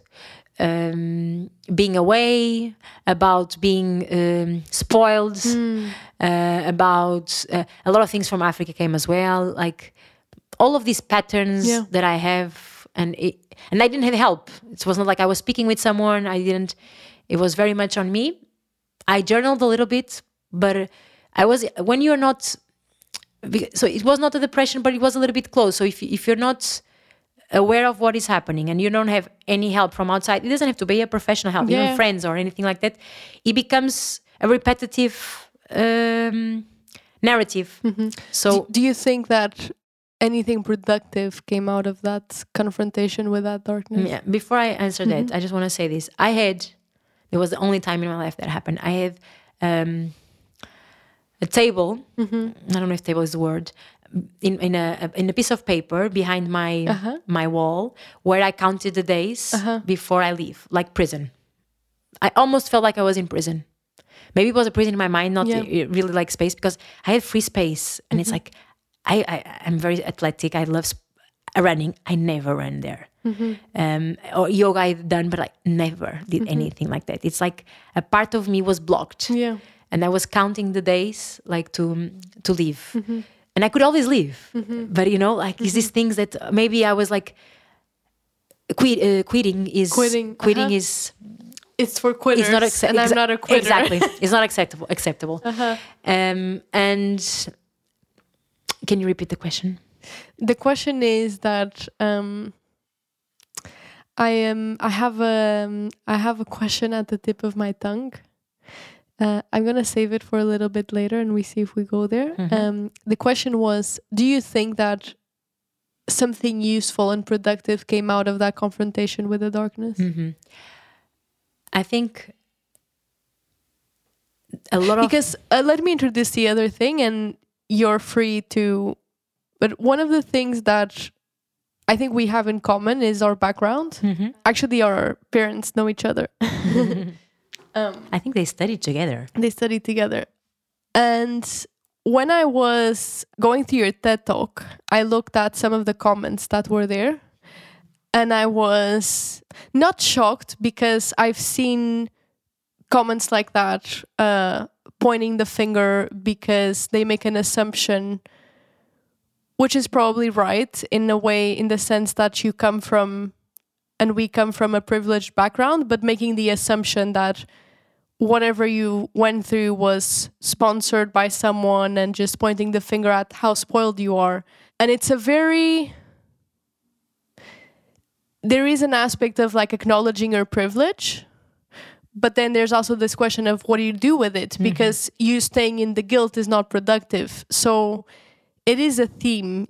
um, being away, about being um, spoiled, uh, about uh, a lot of things from Africa came as well. Like all of these patterns Yeah. that I have, and it, and I didn't have help. It was not like I was speaking with someone. I didn't. It was very much on me. I journaled a little bit, but I was when you're not. So it was not a depression, but it was a little bit close. So if if you're not aware of what is happening and you don't have any help from outside, it doesn't have to be a professional help, Yeah. even friends or anything like that. It becomes a repetitive um, narrative. So Do, do you think that anything productive came out of that confrontation with that darkness? Yeah, before I answer that, I just want to say this. I had, it was the only time in my life that happened. I had um, a table. Mm-hmm. I don't know if table is the word. In, in a in a piece of paper behind my uh-huh. my wall where I counted the days uh-huh. before I leave, like prison. I almost felt like I was in prison. Maybe it was a prison in my mind, not Yeah. really like space, because I had free space, and it's mm-hmm. like I, I I'm very athletic. I love sp- running. I never run there. Um, or yoga I've done, but I never did anything like that. It's like a part of me was blocked, Yeah. and I was counting the days like to to leave, and I could always leave, but you know, like is these things that maybe I was like. Quit, uh, quitting is Quitting, Quitting uh-huh. is It's for quitters. it's not acce- and I'm not a quitter. Exactly, it's not acceptable. Acceptable. Uh-huh. Um, and can you repeat the question? the question is that um, I am. I have a. um, I have a question at the tip of my tongue. Uh, I'm gonna save it for a little bit later, and we see if we go there. Mhm. Um, the question was: Do you think that something useful and productive came out of that confrontation with the darkness? hmm I think a lot of because uh, let me introduce the other thing and you're free to but one of the things that i think we have in common is our background Mhm. actually our parents know each other um, I think they studied together. they studied together and when I was going through your TED talk, I looked at some of the comments that were there and I was not shocked because I've seen comments like that uh, pointing the finger because they make an assumption which is probably right in a way in the sense that you come from and we come from a privileged background but making the assumption that whatever you went through was sponsored by someone and just pointing the finger at how spoiled you are. And it's a very there is an aspect of like acknowledging your privilege but then there's also this question of what do you do with it? Mm-hmm. Because you staying in the guilt is not productive. So it is a theme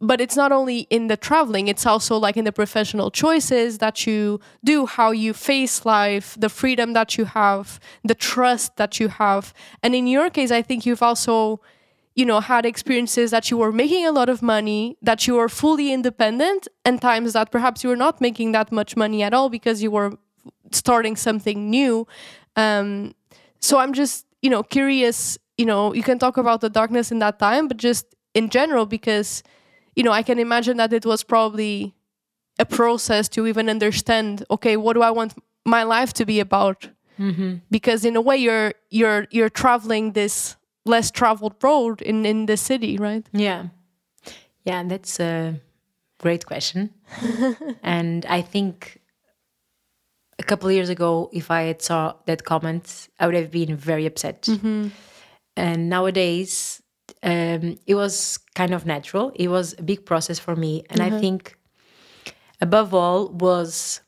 but it's not only in the traveling it's also like in the professional choices that you do how you face life the freedom that you have the trust that you have. And in your case i think you've also you know had experiences that you were making a lot of money that you were fully independent and times that perhaps you were not making that much money at all because you were starting something new. Um, so i'm just you know curious you know you can talk about the darkness in that time but just in general because you know i can imagine that it was probably a process to even understand okay what do i want my life to be about mm-hmm. because in a way you're you're you're traveling this less traveled road in in the city right Yeah. Yeah, that's a great question. and I think a couple of years ago, if I had saw that comment, I would have been very upset. Mm-hmm. And nowadays, um, it was kind of natural. It was a big process for me. And I think above all was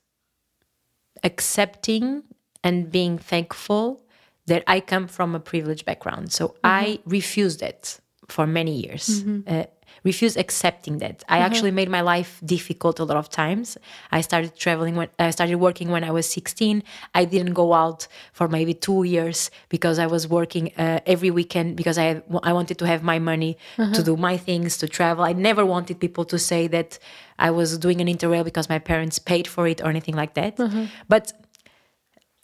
accepting and being thankful that I come from a privileged background. So I refused it for many years. Uh, refused accepting that. I mm-hmm. actually made my life difficult a lot of times. I started traveling when I started working when I was 16. I didn't go out for maybe two years because I was working uh, every weekend because I had, I wanted to have my money to mm-hmm. do my things to travel. I never wanted people to say that I was doing an interrail because my parents paid for it or anything like that. Mm-hmm. But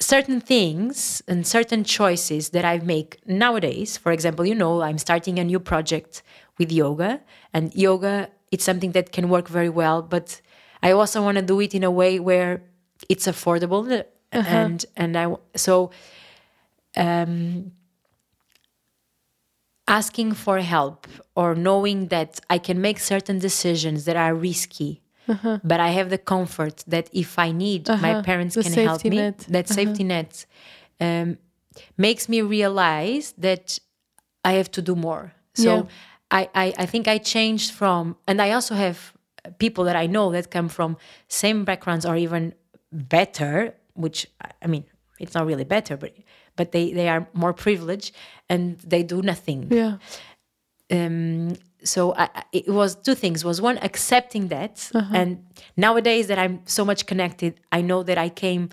certain things and certain choices that I make nowadays, for example, you know, I'm starting a new project with yoga, and yoga it's something that can work very well, but I also want to do it in a way where it's affordable uh, uh-huh. and and I so um asking for help or knowing that I can make certain decisions that are risky uh-huh. but I have the comfort that if I need, my uh-huh. parents The can help me. net. That safety net um, makes me realize that I have to do more. So Yeah. I, I, I think I changed from, and I also have people that I know that come from same backgrounds or even better, which I- mean, it's not really better, but but they, they are more privileged and they do nothing. Yeah. Um, so I, it was two things. Was one accepting that and nowadays that i'm so much connected i know that i came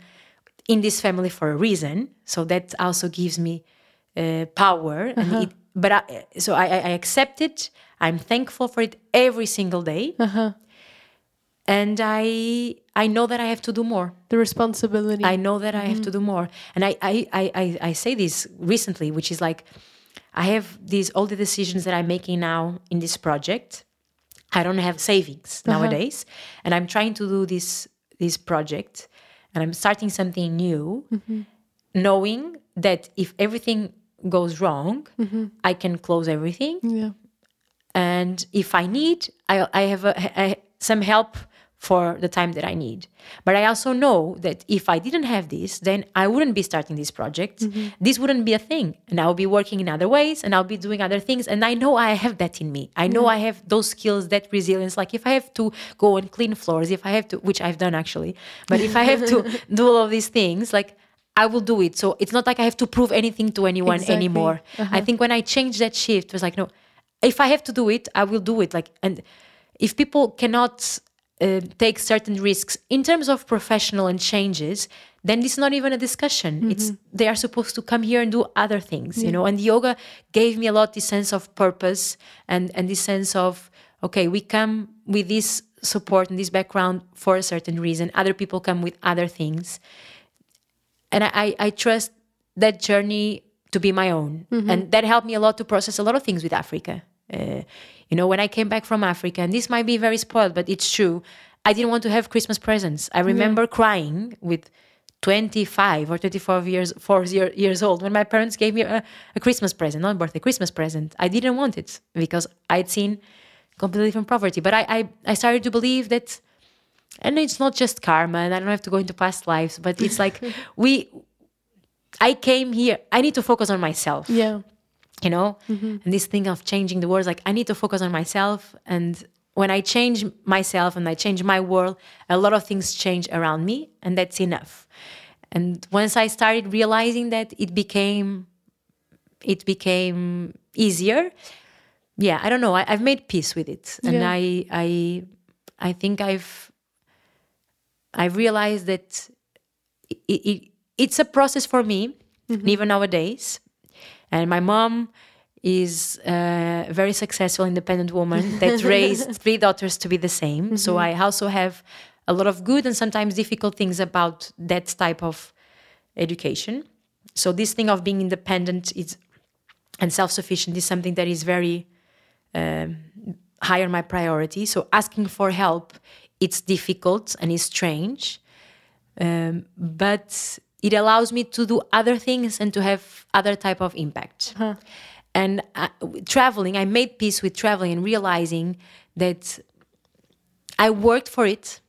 in this family for a reason. So that also gives me uh, power and it, but I, so I, I accept it. I'm thankful for it every single day. Uh-huh. And i i know that i have to do more. The responsibility. I know that I have to mm-hmm. do more. And I, I, I, I, I say this recently, which is like, I have these all the decisions that I'm making now in this project. I don't have savings uh-huh. nowadays, and I'm trying to do this this project, and I'm starting something new, mm-hmm. knowing that if everything goes wrong, mm-hmm. I can close everything, yeah and if I need, I, I have a, some help for the time that I need. But I also know that if I didn't have this, then I wouldn't be starting this project. Mm-hmm. This wouldn't be a thing, and I'll be working in other ways, and I'll be doing other things. And I know I have that in me. I know I have those skills, that resilience. Like if I have to go and clean floors, if I have to, which I've done actually, but if I have to do all of these things, like. I will do it. So it's not like I have to prove anything to anyone Exactly. anymore. I think when I changed that shift, it was like, no, if I have to do it, I will do it. Like, and if people cannot uh, take certain risks in terms of professional and changes, then it's not even a discussion. It's they are supposed to come here and do other things, you know. And yoga gave me a lot this sense of purpose and and this sense of okay, we come with this support and this background for a certain reason. Other people come with other things, and I I, trust that journey to be my own, and that helped me a lot to process a lot of things with Africa. Uh, you know, when I came back from Africa, and this might be very spoiled, but it's true. I didn't want to have Christmas presents. I remember crying with 25 or 24 years, four year, years old when my parents gave me a, a Christmas present, not birthday, Christmas present. I didn't want it because I'd seen completely different poverty. But I, I, I started to believe that, and it's not just karma, and I don't have to go into past lives, but it's like we, I came here, I need to focus on myself. Yeah. you know? Mm-hmm. And this thing of changing the world like i need to focus on myself and when i change myself and i change my world a lot of things change around me and that's enough. And once i started realizing that it became it became easier. Yeah i don't know I, i've made peace with it. And Yeah. i i i think i've i've realized that it, it, it's a process for me even nowadays. And my mom is a very successful independent woman that raised three daughters to be the same. So i also have a lot of good and sometimes difficult things about that type of education. So this thing of being independent is and self-sufficient is something that is very um, high on my priority. So asking for help it's difficult and it's strange um, but it allows me to do other things and to have other type of impact and uh, traveling i made peace with traveling and realizing that i worked for it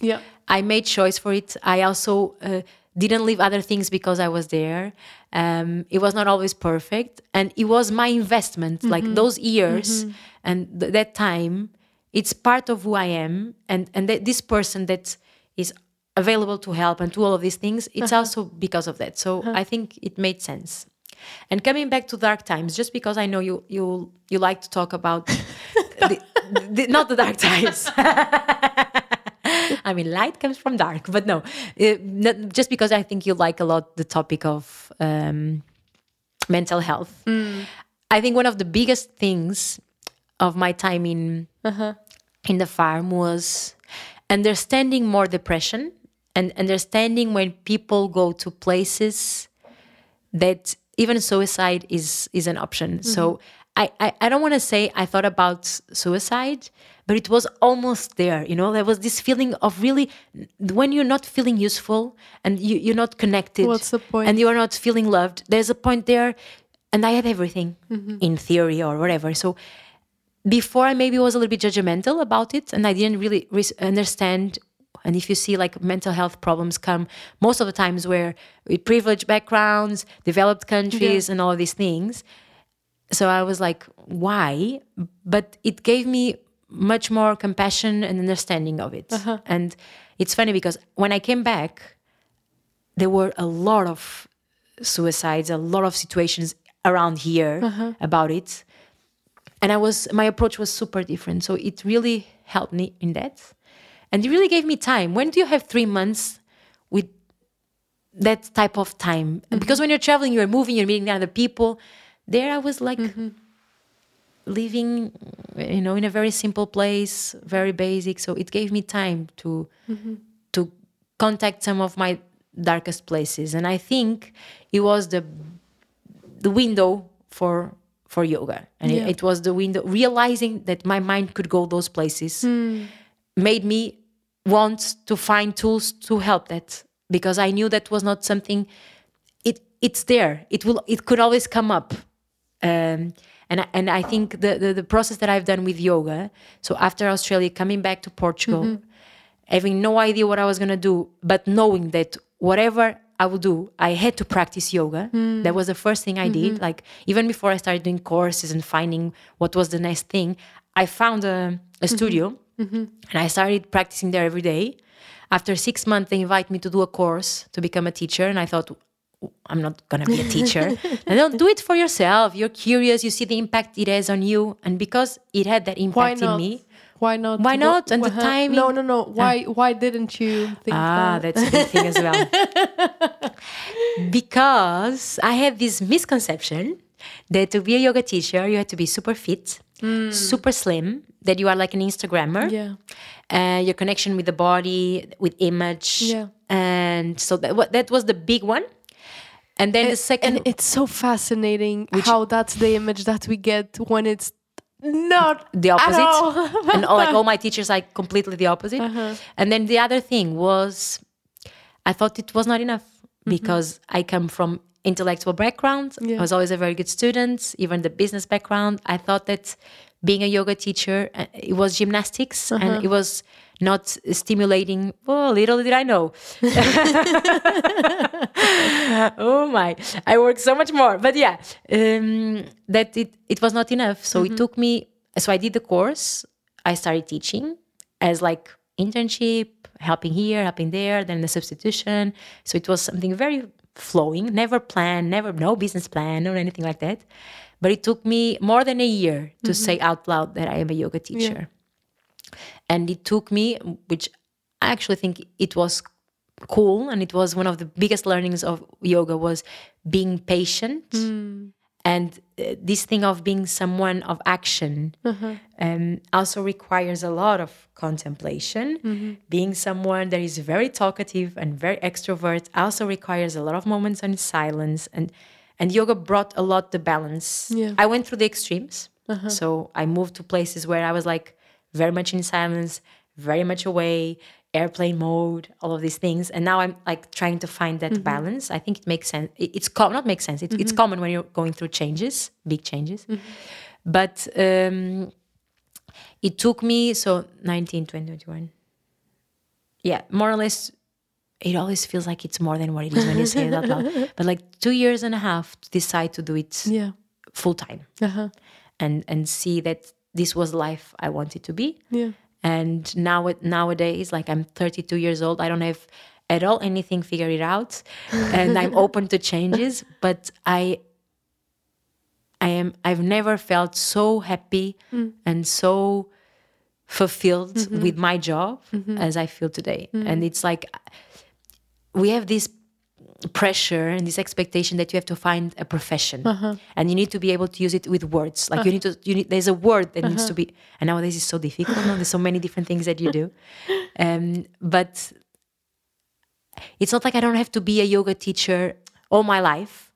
Yeah. I made choice for it. I also uh, didn't leave other things because I was there. Um, it was not always perfect, and it was my investment. Like those years and th- that time, it's part of who I am, and and that this person that is available to help and to all of these things, it's also because of that. So I think it made sense. And coming back to dark times, just because I know you you you like to talk about the, the, not the dark times. I mean, light comes from dark, but no, uh, not, just because I think you like a lot the topic of um, mental health. I think one of the biggest things of my time in in the farm was understanding more depression and understanding when people go to places that even suicide is is an option. So mm-hmm. I, I, I don't want to say I thought about suicide, but it was almost there. You know, there was this feeling of really when you're not feeling useful and you, you're not connected. What's the point? And you are not feeling loved. There's a point there, and I had everything mm-hmm. in theory or whatever. So before I maybe was a little bit judgmental about it and I didn't really re- understand. And if you see like mental health problems come most of the times where with privileged backgrounds, developed countries, and all these things. So I was like, why? But it gave me much more compassion and understanding of it. Uh-huh. And it's funny because when I came back, there were a lot of suicides, a lot of situations around here uh-huh. about it and I was my approach was super different. So it really helped me in that, and it really gave me time. When do you have three months with that type of time? Mm-hmm. Because when you're traveling, you're moving, you're meeting other people. There, I was like mm-hmm. living, you know, in a very simple place, very basic. So it gave me time to mm-hmm. to contact some of my darkest places, and I think it was the the window for for yoga and Yeah. it, it was the window realizing that my mind could go those places made me want to find tools to help that because i knew that was not something it it's there it will it could always come up um, and I- and I think the, the the process that I've done with yoga. So after Australia, coming back to Portugal, having no idea what I was gonna do, but knowing that whatever I would do, I had to practice yoga. Hmm. That was the first thing I mm-hmm. did. Like even before I started doing courses and finding what was the next thing, I found a, a mm-hmm. studio mm-hmm. and I started practicing there every day. After six months, they invite me to do a course to become a teacher, and I thought, I'm not gonna be a teacher. and don't do it for yourself. You're curious. You see the impact it has on you, and because it had that impact in me, Why not? Why not? And the Uh-huh. timing- No, no, no. Why? Why didn't you think ah, that? that's a big thing as well. because I had this misconception that to be a yoga teacher, you had to be super fit, super slim, that you are like an Instagrammer. Yeah. uh, your connection with the body, with image. Yeah. And so that, that was the big one. And then the second, and it's so fascinating how that's the image that we get when it's not the opposite. and all, like all my teachers like completely the opposite. Uh-huh. And then the other thing was, I thought it was not enough Mm-hmm. because I come from intellectual background. Yeah. I was always a very good student, even the business background. I thought that being a yoga teacher, uh, it was gymnastics Uh-huh. and it was not stimulating. Well, little did I know. oh my, I worked so much more. But yeah, um, that it, it was not enough. So Mm-hmm. it took me, so I did the course. I started teaching as like internship, helping here, helping there, then the substitution. So it was something very flowing, never planned, never, no business plan or anything like that. But it took me more than a year to say out loud that I am a yoga teacher. And it took me, which I actually think it was cool and it was one of the biggest learnings of yoga was being patient and uh, this thing of being someone of action um, also requires a lot of contemplation. Being someone that is very talkative and very extrovert also requires a lot of moments in silence and and yoga brought a lot the balance. Yeah. i went through the extremes. So i moved to places where i was like very much in silence very much away airplane mode all of these things. And now i'm like trying to find that balance. I think it makes sense. It's com- not makes sense. It, it's common when you're going through changes big changes. But um it took me so 19 20 21 yeah more or less it always feels like it's more than what it is when you say it out loud. But like two years and a half to decide to do it yeah. full time. Uh-huh. and and see that this was life i wanted to be. Yeah. and now nowadays like i'm 32 years old. I don't have at all anything figured out. And i'm open to changes but i i am i've never felt so happy mm. and so fulfilled mm-hmm. with my job mm-hmm. as i feel today. Mm-hmm. And it's like we have this pressure and this expectation that you have to find a profession. Uh-huh. And you need to be able to use it with words. Like you need to uh-huh. you need there's a word that needs to uh-huh. be and nowadays it's so difficult no? there's so many different things that you do. Um, but it's not like i don't have to be a yoga teacher all my life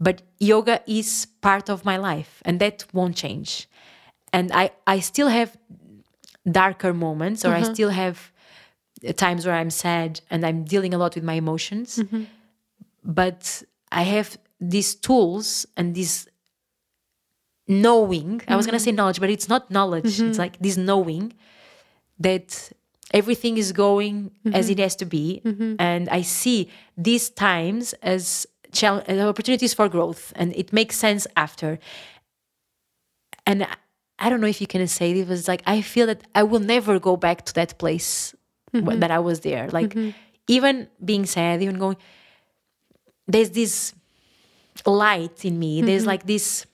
but yoga is part of my life and that won't change. And i i still have darker moments or i still have times where i'm sad and i'm dealing a lot with my emotions mm-hmm. But I have these tools and this knowing. I was gonna say mm-hmm. knowledge, but it's not knowledge. It's mm-hmm. like this knowing that everything is going as it mm-hmm. has to be, and I see these times as chal- as opportunities for growth, and it makes sense after. And I- don't know if you can say it was like I feel that I will never go back to that place that I was there. Like even being sad, even going there's this light in me. There's like this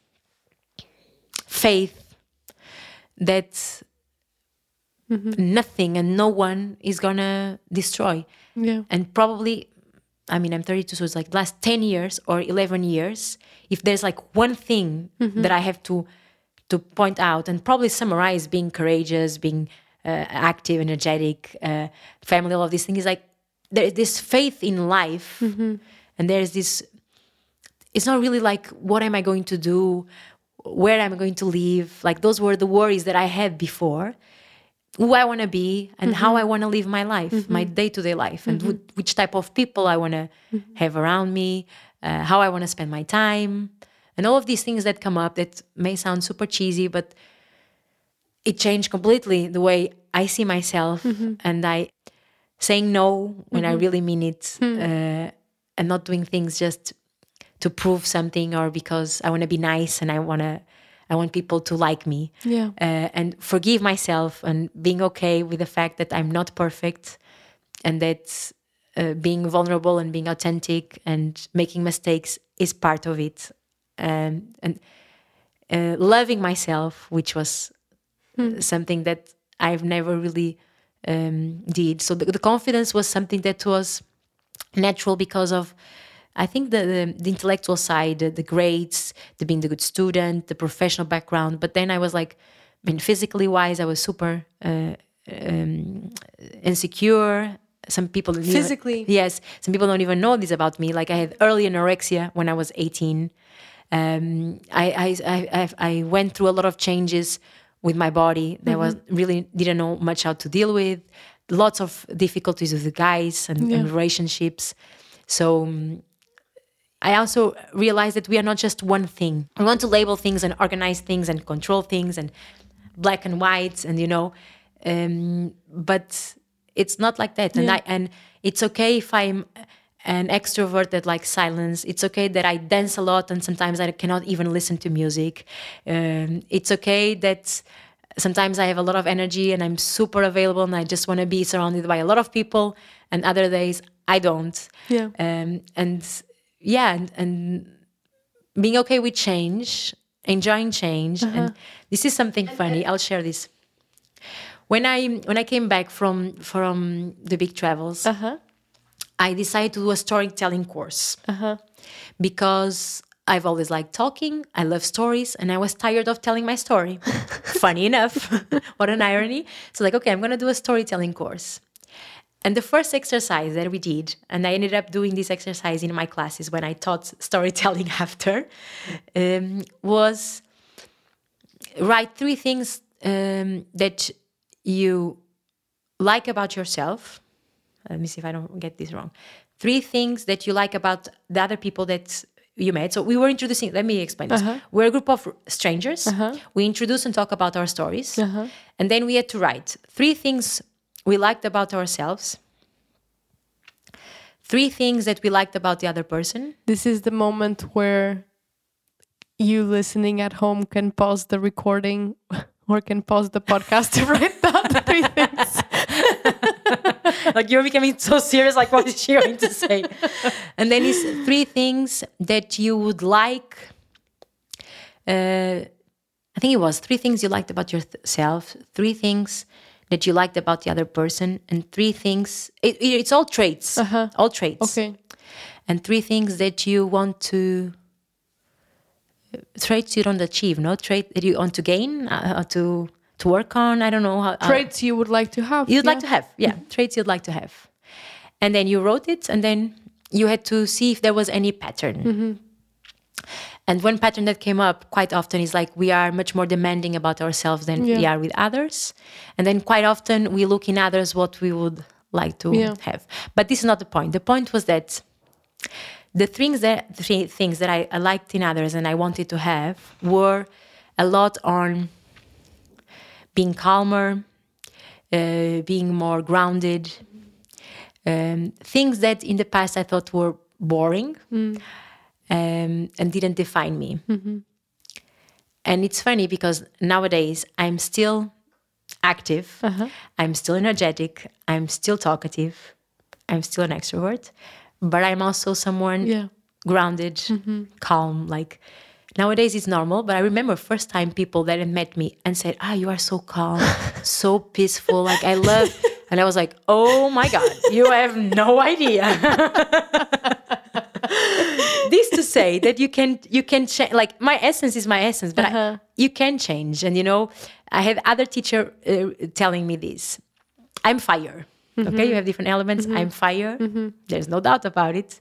faith that nothing and no one is gonna destroy. Yeah. And probably, I mean, I'm 32, so it's like last 10 years or 11 years. If there's like one thing that I have to to point out and probably summarize being courageous, being uh, active, energetic, uh, family, all of these things is like there is this faith in life, and there's this. It's not really like what am I going to do, where am I going to live. Like those were the worries that I had before. Who I want to be and how mm-hmm. I want to live my life, my day to day life, and mm-hmm. wh- which type of people I want to mm-hmm. have around me, uh, how I want to spend my time, and all of these things that come up that may sound super cheesy, but it changed completely the way I see myself and I saying no when I really mean it mm. uh, and not doing things just to prove something or because I want to be nice and I want to I want people to like me. Yeah. uh, and forgive myself and being okay with the fact that I'm not perfect and that uh, being vulnerable and being authentic and making mistakes is part of it. Um, and uh, loving myself which was uh, something that I've never really um, did. So the, the confidence was something that was natural because of I think the, the, the intellectual side, the, the grades, the being the good student, the professional background. But then I was like, I mean, physically wise, I was super uh, um, insecure. some people don't even- Physically. yes, some people don't even know this about me. Like I had early anorexia when I was 18. Um, I, I, I, I, went through a lot of changes with my body that was really didn't know much how to deal with. Lots of difficulties with the guys and, and relationships. So um, I also realized that we are not just one thing. We want to label things and organize things and control things and black and white and you know, um, but it's not like that. And I and it's okay if I'm an extrovert that likes silence. It's okay that I dance a lot and sometimes I cannot even listen to music. Um, it's okay that sometimes I have a lot of energy and I'm super available and I just want to be surrounded by a lot of people. And other days I don't. Yeah. Um, and yeah, and, and being okay with change, enjoying change, and this is something funny. I'll share this. When I when I came back from from the big travels, Uh-huh. I decided to do a storytelling course because I've always liked talking. I love stories, and I was tired of telling my story. Funny enough, what an irony. So, like, okay, I'm going to do a storytelling course. And the first exercise that we did, and I ended up doing this exercise in my classes when I taught storytelling after, um, was write three things um, that you like about yourself. Let me see if I don't get this wrong. Three things that you like about the other people that you met. So we were introducing. Let me explain this. Uh-huh. We're a group of strangers. Uh-huh. We introduce and talk about our stories, uh-huh. and then we had to write three things we liked about ourselves. Three things that we liked about the other person. This is the moment where you listening at home can pause the recording or can pause the podcast to write down the three things. like you're becoming so serious like what is she going to say? And then it's three things that you would like uh, i think it was three things you liked about yourself three things that you liked about the other person and three things it, it- it's all traits all traits. Okay. and three things that you want to traits you don't achieve no? Trait that you want to gain uh, to to work on. I don't know how how- Traits you would like to have. you'd yeah? like to have yeah mm-hmm. traits you'd like to have. And then you wrote it and then you had to see if there was any pattern. Mm-hmm. And one pattern that came up quite often is like we are much more demanding about ourselves than we are with others. And then quite often we look in others what we would like to Yeah. have. But this is not the point. The point was that the things that the things that I, I liked in others and I wanted to have were a lot on being calmer, uh, being more grounded, um, things that in the past I thought were boring um, and didn't define me. And it's funny because nowadays I'm still active, I'm still energetic, I'm still talkative, I'm still an extrovert, but I'm also someone Yeah. grounded, calm. Like nowadays it's normal, but I remember first time people that had met me and said, "Ah, you are so calm, so peaceful. Like I love." And I was like, "Oh my god, you have no idea." this to say that you can you can change. Like my essence is my essence, but I, you can change. And you know, I had other teacher uh, telling me this. I'm fire. Okay, you have different elements. I'm fire. There's no doubt about it.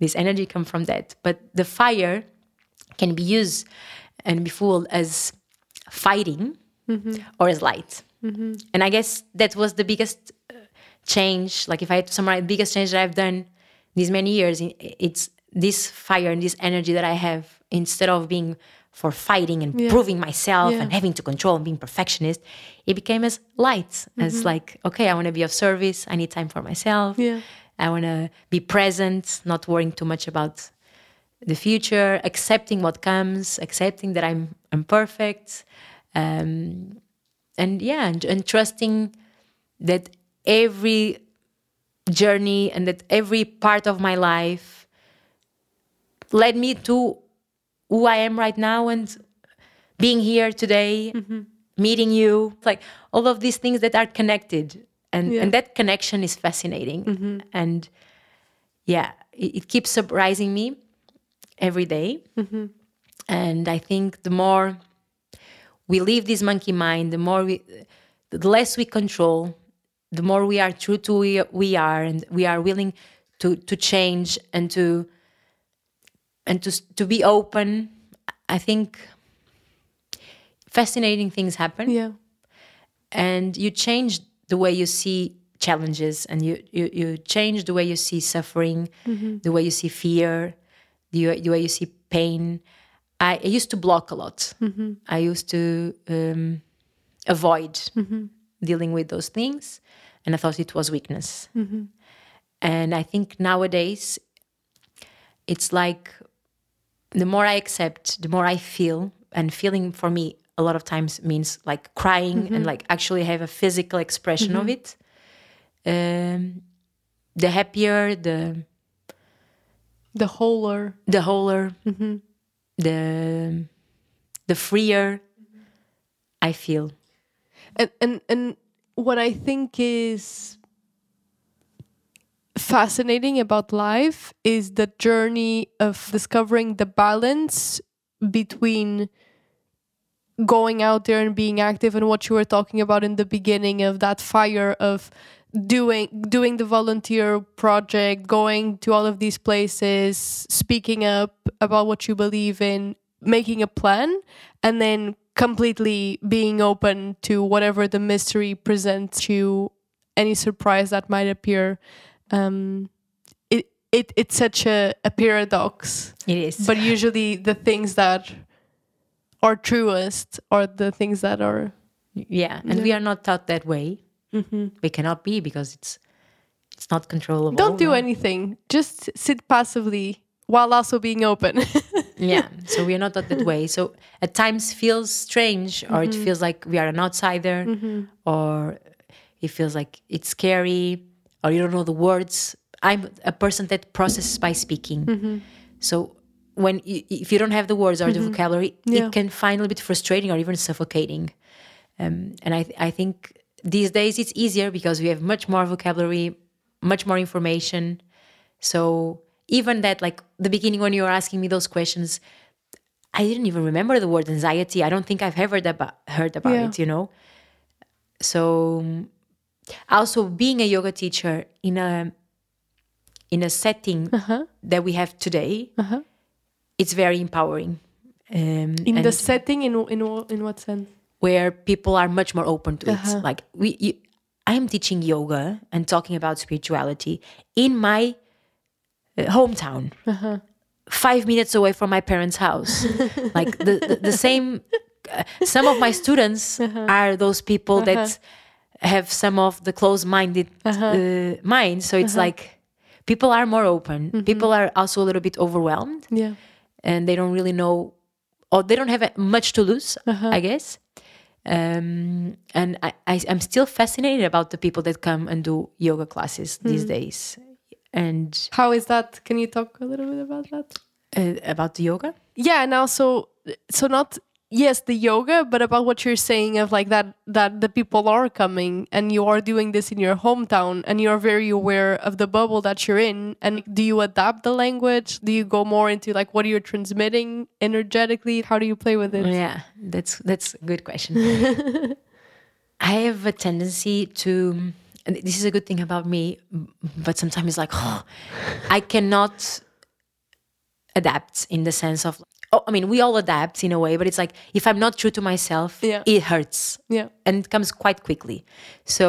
This energy come from that. But the fire can be used and be full as fighting mm-hmm. or as light. Mm-hmm. And I guess that was the biggest uh, change. Like if I had to summarize, the biggest change that I've done these many years, it's this fire and this energy that I have instead of being for fighting and Yeah. proving myself Yeah. and having to control and being perfectionist, it became as light, as mm-hmm. like, okay, I want to be of service. I need time for myself. Yeah. I want to be present, not worrying too much about the future, accepting what comes, accepting that I'm imperfect, um, and yeah, and, and trusting that every journey and that every part of my life led me to who I am right now and being here today, meeting you, like all of these things that are connected. And, Yeah. and that connection is fascinating. And yeah, it, it keeps surprising me every day. Mm-hmm. And I think the more we leave this monkey mind, the more we, the less we control, the more we are true to we, we are and we are willing to to change and to and to to be open. I think fascinating things happen. Yeah. and you change the way you see challenges and you you, you change the way you see suffering mm-hmm. the way you see fear the, the way you see pain. I, I used to block a lot. Mm-hmm. I used to um, avoid mm-hmm. dealing with those things and i thought it was weakness. Mm-hmm. And i think nowadays it's like the more I accept, the more I feel, and feeling for me a lot of times means like crying and like actually have a physical expression of it. Um, the happier, the The wholer. the wholer, mm-hmm. the the freer I feel. and and and what I think is fascinating about life is the journey of discovering the balance between going out there and being active and what you were talking about in the beginning of that fire of doing doing the volunteer project going to all of these places speaking up about what you believe in making a plan and then completely being open to whatever the mystery presents you any surprise that might appear um it, it it's such a, a paradox It is. but usually the things that are truest are the things that are yeah, and we are not taught that way. Mm-hmm. We cannot be because it's it's not controllable. don't do anything. Just sit passively while also being open. Yeah so we are not that way. So at times feels strange or it mm-hmm. feels like we are an outsider mm-hmm. or it feels like it's scary or you don't know the words. I'm a person that processes by speaking. So when you, if you don't have the words or the vocabulary Yeah. it can find a little bit frustrating or even suffocating. Um, and I, I think these days it's easier because we have much more vocabulary much more information so even that, like the beginning when you were asking me those questions, I didn't even remember the word anxiety. I don't think I've ever about, heard about Yeah. it, you know. So also being a yoga teacher in a in a setting that we have today, it's very empowering. Um, in the setting in in in what sense where people are much more open to Uh-huh. it. Like we, you, I am teaching yoga and talking about spirituality in my uh, hometown, Uh-huh. five minutes away from my parents' house. like the the, the same. Uh, some of my students Uh-huh. are those people that have some of the closed-minded Uh-huh. uh, minds. So it's like people are more open. Mm-hmm. People are also a little bit overwhelmed yeah and they don't really know or they don't have much to lose Uh-huh. i guess um, and I, I, i'm still fascinated about the people that come and do yoga classes Hmm. these days. And how is that? Can you talk a little bit about that? Uh, about the yoga? Yeah and also so not yes the yoga but about what you're saying of like that that the people are coming and you are doing this in your hometown and you're very aware of the bubble that you're in. And do you adapt the language? Do you go more into like what are you're transmitting energetically? How do you play with it? Yeah that's that's a good question. I have a tendency to and this is a good thing about me but sometimes it's like oh, i cannot adapt in the sense of oh, I mean, we all adapt in a way, but it's like if I'm not true to myself, Yeah. it hurts. Yeah. And it comes quite quickly. So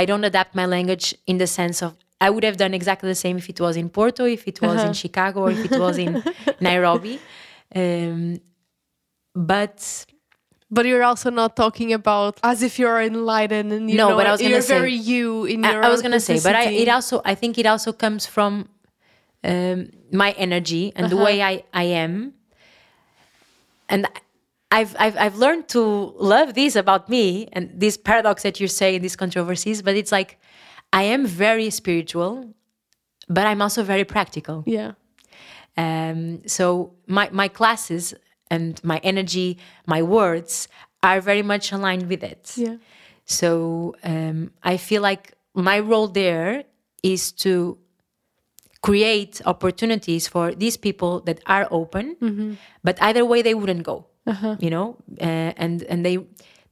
I don't adapt my language in the sense of I would have done exactly the same if it was in Porto, if it was in Chicago, or if it was in Nairobi. Um, but but you're also not talking about as if you're enlightened and you No, know but I was gonna you're say- very you in I, your I was gonna say, but I it also I think it also comes from um, my energy and the Uh-huh. way I, I am, and I've, I've I've learned to love this about me and this paradox that you say in these controversies. But it's like I am very spiritual, but I'm also very practical. yeah Um, so my my classes and my energy, my words are very much aligned with it. yeah So um, I feel like my role there is to create opportunities for these people that are open, but either way they wouldn't go. You know, uh, and and they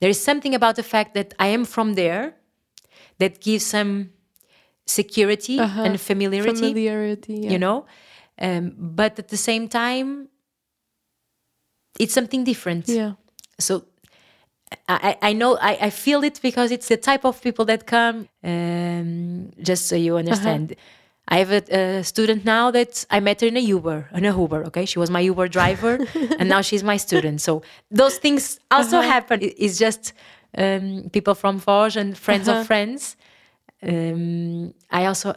there is something about the fact that I am from there that gives some security Uh-huh. and familiarity Familiarity. Yeah. you know um, but at the same time it's something different Yeah. so I, I know I, I feel it because it's the type of people that come um, just so you understand I have a, a student now that I met her in a Uber in a Uber okay she was my Uber driver and now she's my student so those things also happen it's just um, people from Forge and friends Uh-huh. of friends um, I also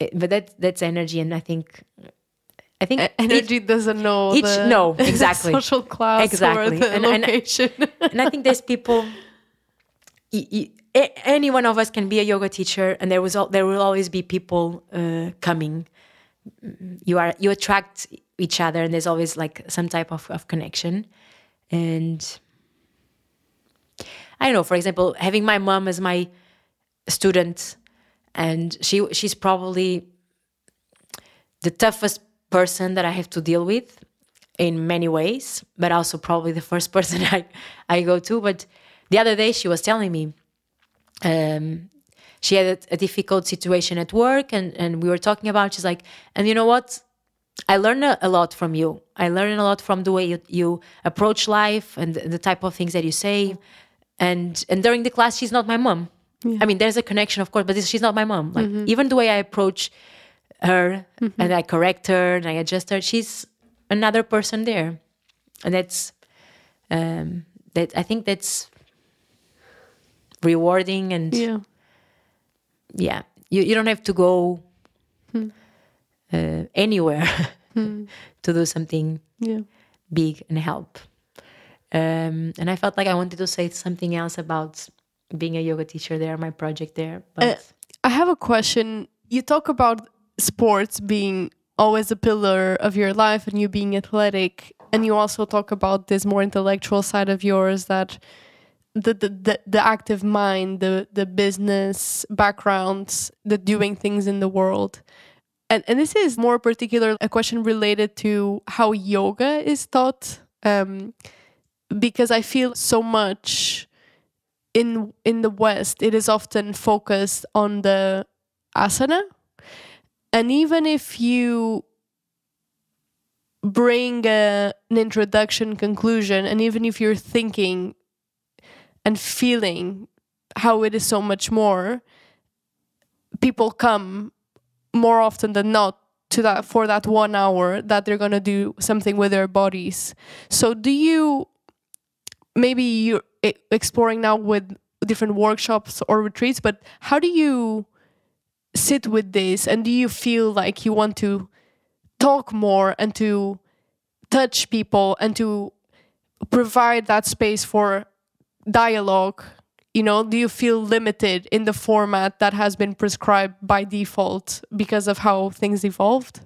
eh, but that that's energy and I think I think Energy doesn't know each- the no, exactly. social class Exactly. And- and- location. and I think there's people. y- y- a- any one of us can be a yoga teacher, and there was there will always be people uh, coming. You are you attract each other, and there's always like some type of, of connection. And I don't know. For example, having my mom as my student, and she she's probably the toughest person that I have to deal with in many ways, but also probably the first person I, I go to. But the other day she was telling me um, she had a, a difficult situation at work and, and we were talking about she's like, and you know what? I learned a, a lot from you. I learned a lot from the way you, you approach life and the, the type of things that you say. And and during the class, she's not my mom. I mean, there's a connection, of course, but this, she's not my mom. Like even the way I approach her and I correct her and I adjust her, she's another person there, and that's um, that. I think that's rewarding and yeah. yeah you, you don't have to go uh, anywhere to do something Yeah. big and help um, and i felt like i wanted to say something else about being a yoga teacher there my project there but Uh, I have a question. You talk about sports being always a pillar of your life and you being athletic, and you also talk about this more intellectual side of yours that the the, the, active mind, the the business backgrounds, the doing things in the world. And and this is more particular a question related to how yoga is taught. Um, because I feel so much in in the west it is often focused on the asana and even if you bring a, an introduction conclusion and even if you're thinking and feeling how it is so much more people come more often than not to that for that one hour that they're going to do something with their bodies. So do you maybe you're exploring now with different workshops or retreats but how do you sit with this? And do you feel like you want to talk more and to touch people and to provide that space for dialogue you know do you feel limited in the format that has been prescribed by default because of how things evolved?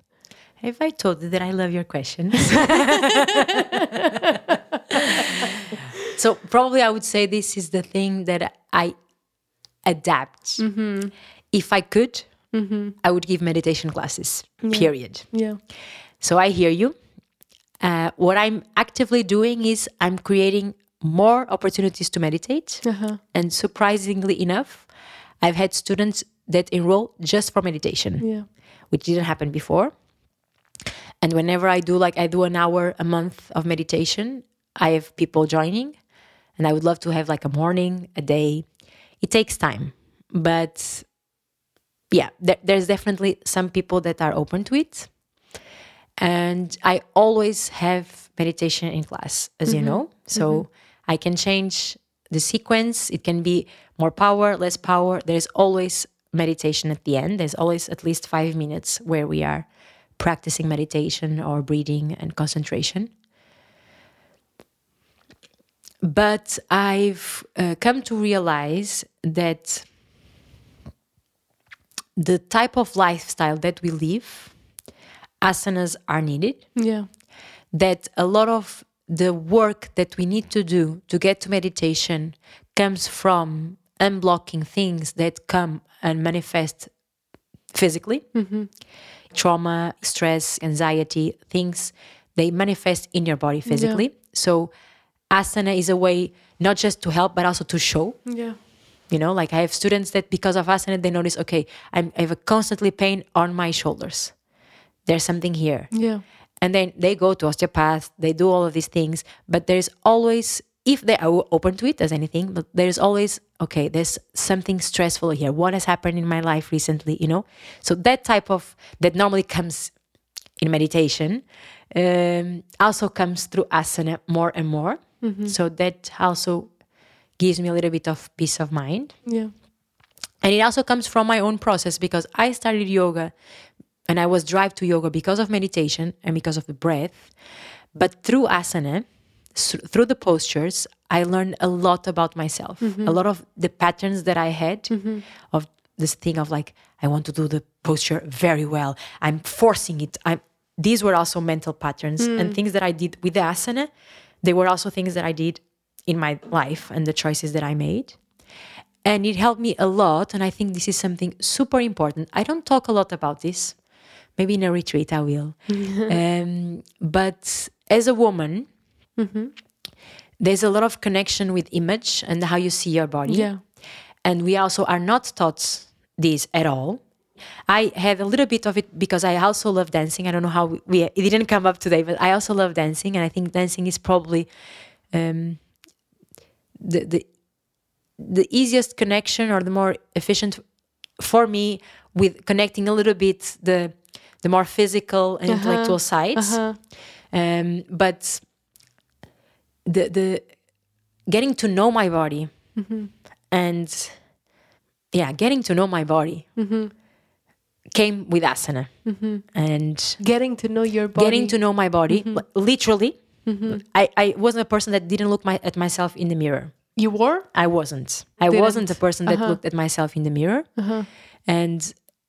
Have i told you that i love your questions. So probably i would say this is the thing that i adapt. If i could i would give meditation classes period. Yeah. So i hear you. Uh, what i'm actively doing is i'm creating more opportunities to meditate uh-huh. and surprisingly enough i've had students that enroll just for meditation yeah which didn't happen before. And whenever I do, like, I do an hour a month of meditation, I have people joining, and I would love to have like a morning, a day. It takes time, but yeah, there, there's definitely some people that are open to it. And I always have meditation in class, as you know. So I can change the sequence. It can be more power, less power. There's always meditation at the end. There's always at least five minutes where we are practicing meditation or breathing and concentration. But I've uh, come to realize that the type of lifestyle that we live, asanas are needed yeah that a lot of the work that we need to do to get to meditation comes from unblocking things that come and manifest physically mm-hmm. trauma stress anxiety things they manifest in your body physically so asana is a way not just to help but also to show yeah You know, like I have students that because of asana, they notice, okay, I'm, I have a constantly pain on my shoulders. There's something here. Yeah. And then they go to osteopath, they do all of these things, but there's always, if they are open to it as anything, but there's always, okay, there's something stressful here. What has happened in my life recently, you know? So that type of, that normally comes in meditation, um, also comes through asana more and more. So that also gives me a little bit of peace of mind. Yeah. And it also comes from my own process because I started yoga and I was drive to yoga because of meditation and because of the breath. But through asana, through the postures, I learned a lot about myself. Mm-hmm. A lot of the patterns that I had mm-hmm. of this thing of like, I want to do the posture very well. I'm forcing it. I'm these were also mental patterns mm. and things that I did with the asana. They were also things that I did in my life and the choices that I made and it helped me a lot and i think this is something super important i don't talk a lot about this maybe in a retreat i will. Um, but as a woman there's a lot of connection with image and how you see your body. Yeah. and we also are not taught this at all. I have a little bit of it because i also love dancing. I don't know how we, we it didn't come up today but i also love dancing and i think dancing is probably um, the, the the easiest connection or the more efficient for me with connecting a little bit the the more physical and uh-huh. intellectual sides Uh-huh. um, but the the getting to know my body mm-hmm. and yeah getting to know my body mm-hmm. came with asana mm-hmm. and Getting to know your body. getting to know my body li- literally I, I wasn't a person that didn't look my, at myself in the mirror you were? I wasn't. I wasn't a Didn't. person that uh-huh. looked at myself in the mirror. Uh-huh. And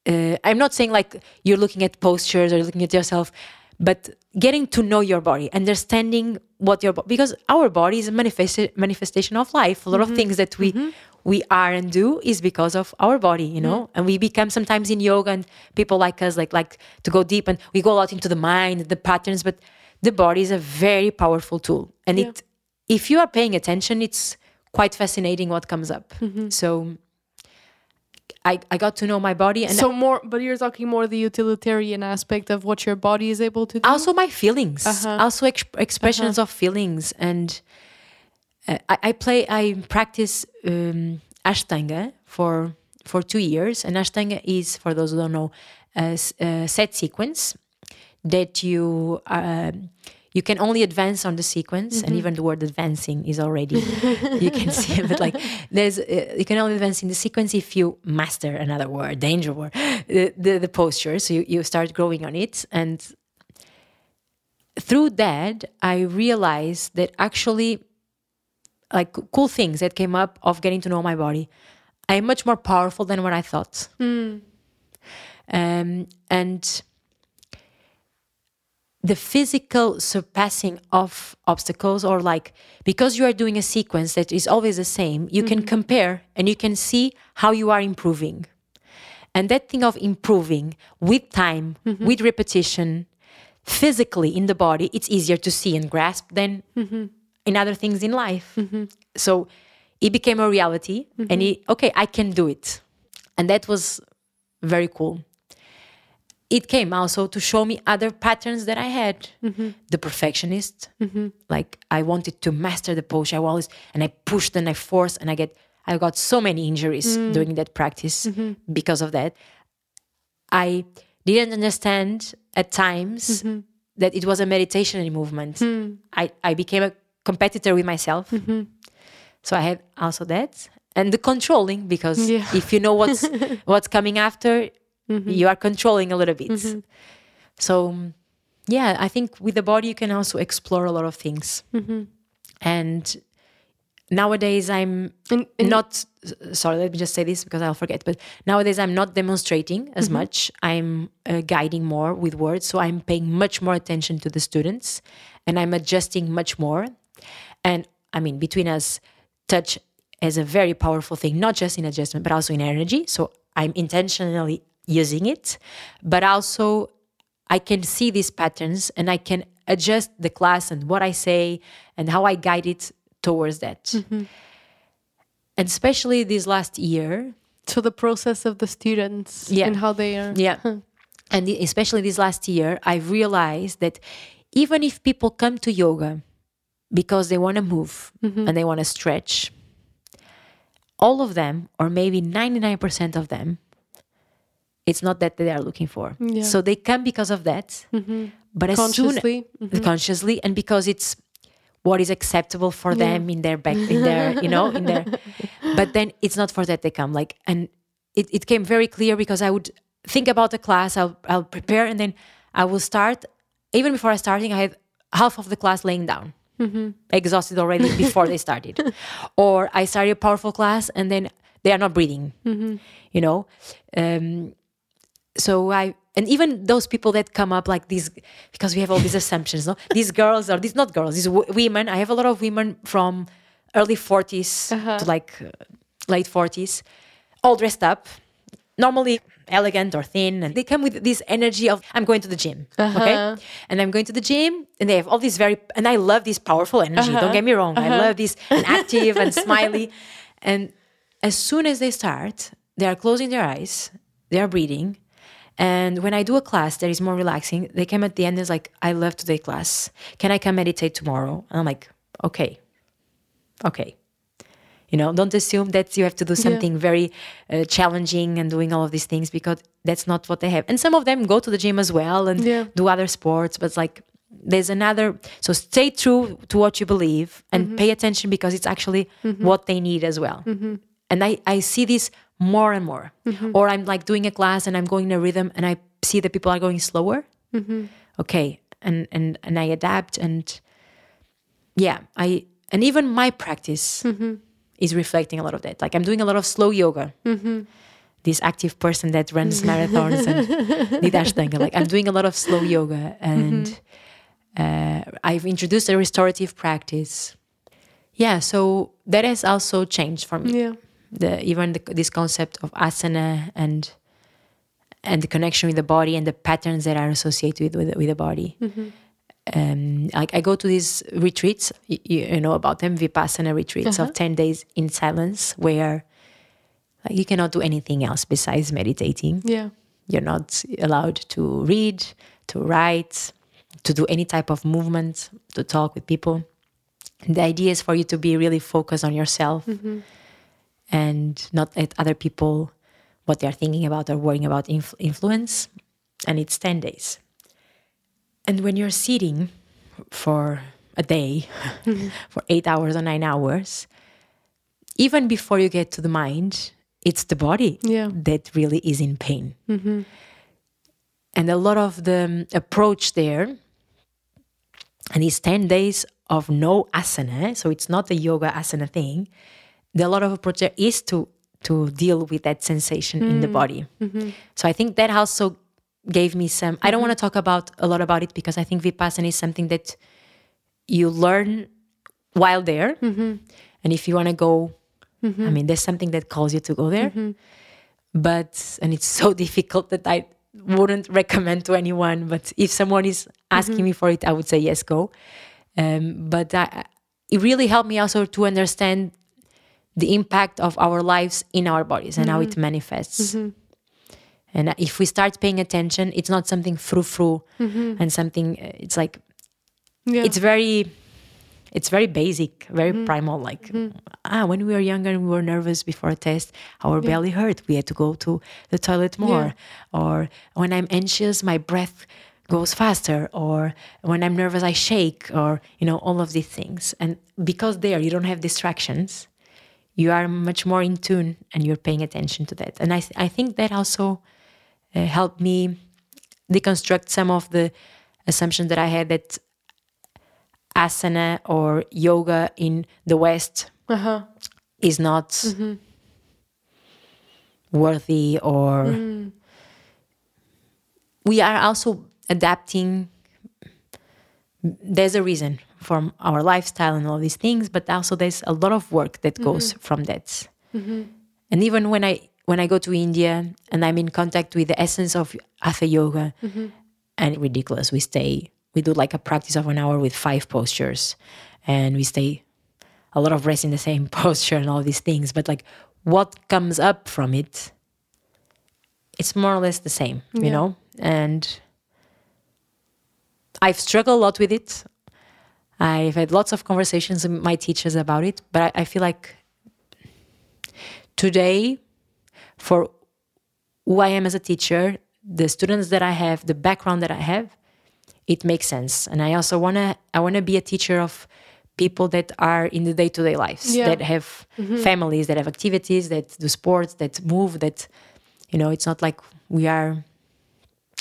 uh, I'm not saying like you're looking at postures or looking at yourself, but getting to know your body, understanding what your body, because our body is a manifesti- manifestation of life. A lot of mm-hmm. things that we mm-hmm. we are and do is because of our body, you know. Mm. And we become sometimes in yoga, and people like us like like to go deep, and we go a lot into the mind, the patterns, but the body is a very powerful tool, and Yeah. it if you are paying attention, it's quite fascinating what comes up. Mm-hmm. So I, I got to know my body and so more, but you're talking more the utilitarian aspect of what your body is able to do. also my feelings, Uh-huh. also ex- expressions of feelings. And uh, I, I play, I practice um, Ashtanga for for two years. And Ashtanga is, for those who don't know, a, a set sequence that you um you can only advance on the sequence, and even the word advancing is already you can see it. But like there's uh, you can only advance in the sequence if you master another word, danger word, the the, the posture. So you, you start growing on it, and through that I realized that actually like cool things that came up of getting to know my body. I'm much more powerful than what I thought. Um, and the physical surpassing of obstacles or like because you are doing a sequence that is always the same you can mm-hmm. compare and you can see how you are improving. And that thing of improving with time mm-hmm. with repetition physically in the body it's easier to see and grasp than mm-hmm. in other things in life. So it became a reality and it, okay i can do it. And that was very cool it came also to show me other patterns that I had. Mm-hmm. The perfectionist, mm-hmm. like I wanted to master the pose. I always and I pushed and I forced and I get I got so many injuries mm. during that practice mm-hmm. because of that. I didn't understand at times that it was a meditation and movement. Hmm. I, I became a competitor with myself. So I had also that. And the controlling because Yeah. if you know what's what's coming after, Mm-hmm. you are controlling a little bit. Mm-hmm. So um, yeah, I think with the body you can also explore a lot of things. Mm-hmm. And nowadays I'm And- and- not sorry let me just say this because i'll forget but nowadays i'm not demonstrating as much. I'm uh, guiding more with words. So i'm paying much more attention to the students and i'm adjusting much more. And i mean between us touch is a very powerful thing not just in adjustment but also in energy. So i'm intentionally using it but also i can see these patterns and i can adjust the class and what i say and how i guide it towards that. Mm-hmm. And especially this last year, So the process of the students Yeah. and how they are. yeah, and especially this last year, I've realized that even if people come to yoga because they want to move mm-hmm. and they want to stretch, all of them, or maybe 99% of them, it's not that they are looking for. Yeah. So they come because of that. But as soon Consciously. Mhm. consciously and because it's what is acceptable for them in their back in their you know in their but then it's not for that they come like and it, it came very clear because i would think about the class i'll i'll prepare and then i will start even before i starting i had half of the class laying down exhausted already before they started or i started a powerful class and then they are not breathing you know um, so I and even those people that come up like these because we have all these assumptions, no? These girls or these not girls, these w- women. I have a lot of women from early 40s uh-huh. to like uh, late 40s, all dressed up, normally elegant or thin, and they come with this energy of I'm going to the gym, uh-huh. okay, and I'm going to the gym, and they have all these very and I love this powerful energy. Don't uh-huh. get me wrong, I love this and active and smiley, and as soon as they start, they are closing their eyes, they are breathing. And when I do a class that is more relaxing, they come at the end and it's like, I love today class. Can I come meditate tomorrow? And I'm like, okay, okay. You know, don't assume that you have to do something very uh, challenging and doing all of these things because that's not what they have. And some of them go to the gym as well and Yeah. do other sports, but it's like there's another. So stay true to what you believe and mm-hmm. pay attention because it's actually mm-hmm. what they need as well. Mm-hmm. And I, I see this more and more. Mm-hmm. Or I'm like doing a class and I'm going in a rhythm and I see that people are going slower. Mm-hmm. Okay. And, and, and I adapt and yeah, I, and even my practice mm-hmm. is reflecting a lot of that. Like I'm doing a lot of slow yoga. This active person that runs marathons and did Ashtanga. Like I'm doing a lot of slow yoga and uh, I've introduced a restorative practice. Yeah, so that has also changed for me Yeah. The even the, this concept of asana and and the connection with the body and the patterns that are associated with with the body. Mm-hmm. Um, like I go to these retreats, you, you know about them, vipassana retreats of uh-huh. ten days in silence, where like you cannot do anything else besides meditating. Yeah. You're not allowed to read, to write, to do any type of movement, to talk with people. The idea is for you to be really focused on yourself mm-hmm. And not at other people what they're thinking about or worrying about inf- influence. And it's 10 days. And when you're sitting for a day, for eight hours or nine hours, even before you get to the mind, it's the body Yeah. that really is in pain. And a lot of the um, approach there, and these 10 days of no asana, so it's not the yoga asana thing, the a lot of approach is to to deal with that sensation in the mm. body. Mm-hmm. So I think that also gave me some I don't mm-hmm. want to talk about a lot about it because I think Vipassana is something that you learn while there. Mm-hmm. And if you want to go, I mean, there's something that calls you to go there. But, and it's so difficult that I wouldn't recommend to anyone. But if someone is asking me for it, I would say, yes, go. Um, but I, it really helped me also to understand the impact of our lives in our bodies and how it mm-hmm. manifests. Mm-hmm. And if we start paying attention, it's not something frou frou mm-hmm. and something, uh, it's like, Yeah. it's very it's very basic very primal like ah when we were younger and we were nervous before a test. Our belly hurt. We had to go to the toilet more. Or when i'm anxious my breath goes faster. Or when i'm nervous i shake. Or you know all of these things. And because there you don't have distractions you are much more in tune and you're paying attention to that. And i, th- I think that also uh, helped me deconstruct some of the assumptions that i had that asana or yoga in the West Uh-huh. is not worthy or we are also adapting. There's a reason from our lifestyle and all these things but also there's a lot of work that mm-hmm. goes from that mm-hmm. and even when i when i go to india and i'm in contact with the essence of hatha yoga mm-hmm. and ridiculous we stay we do like a practice of an hour with five postures and we stay a lot of rest in the same posture and all these things, but like what comes up from it, it's more or less the same, you know? And I've struggled a lot with it. I've had lots of conversations with my teachers about it, but I, I feel like today, for who I am as a teacher, the students that I have, the background that I have, it makes sense. And I also wanna I wanna be a teacher of people that are in the day to day lives, Yeah. that have mm-hmm. families, that have activities, that do sports, that move, that you know, it's not like we are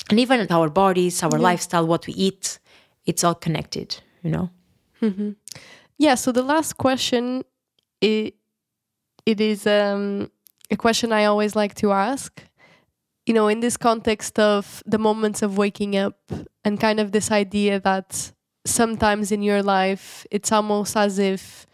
and even our bodies, our lifestyle, what we eat, it's all connected, you know? Yeah, so the last question it, it is um, a question I always like to ask. You know, in this context of the moments of waking up and kind of this idea that sometimes in your life it's almost as if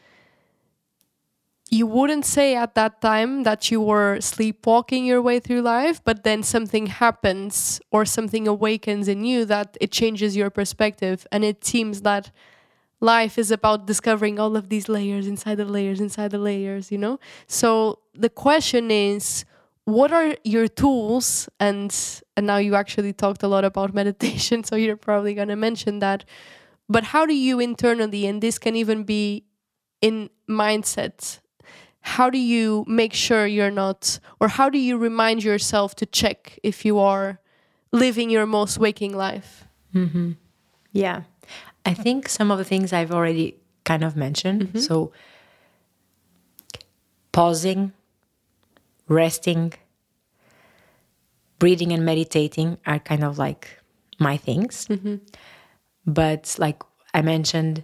you wouldn't say at that time that you were sleepwalking your way through life, but then something happens or something awakens in you that it changes your perspective. And it seems that life is about discovering all of these layers inside the layers inside the layers you know? So the question is what are your tools? And and now you actually talked a lot about meditation so you're probably going to mention that. But how do you internally and this can even be in mindset how do you make sure you're not or how do you remind yourself to check if you are living your most waking life? Mm-hmm. Yeah. I think some of the things I've already kind of mentioned. Mm-hmm. So, pausing, resting, breathing, and meditating are kind of like my things. Mm-hmm. But, like I mentioned,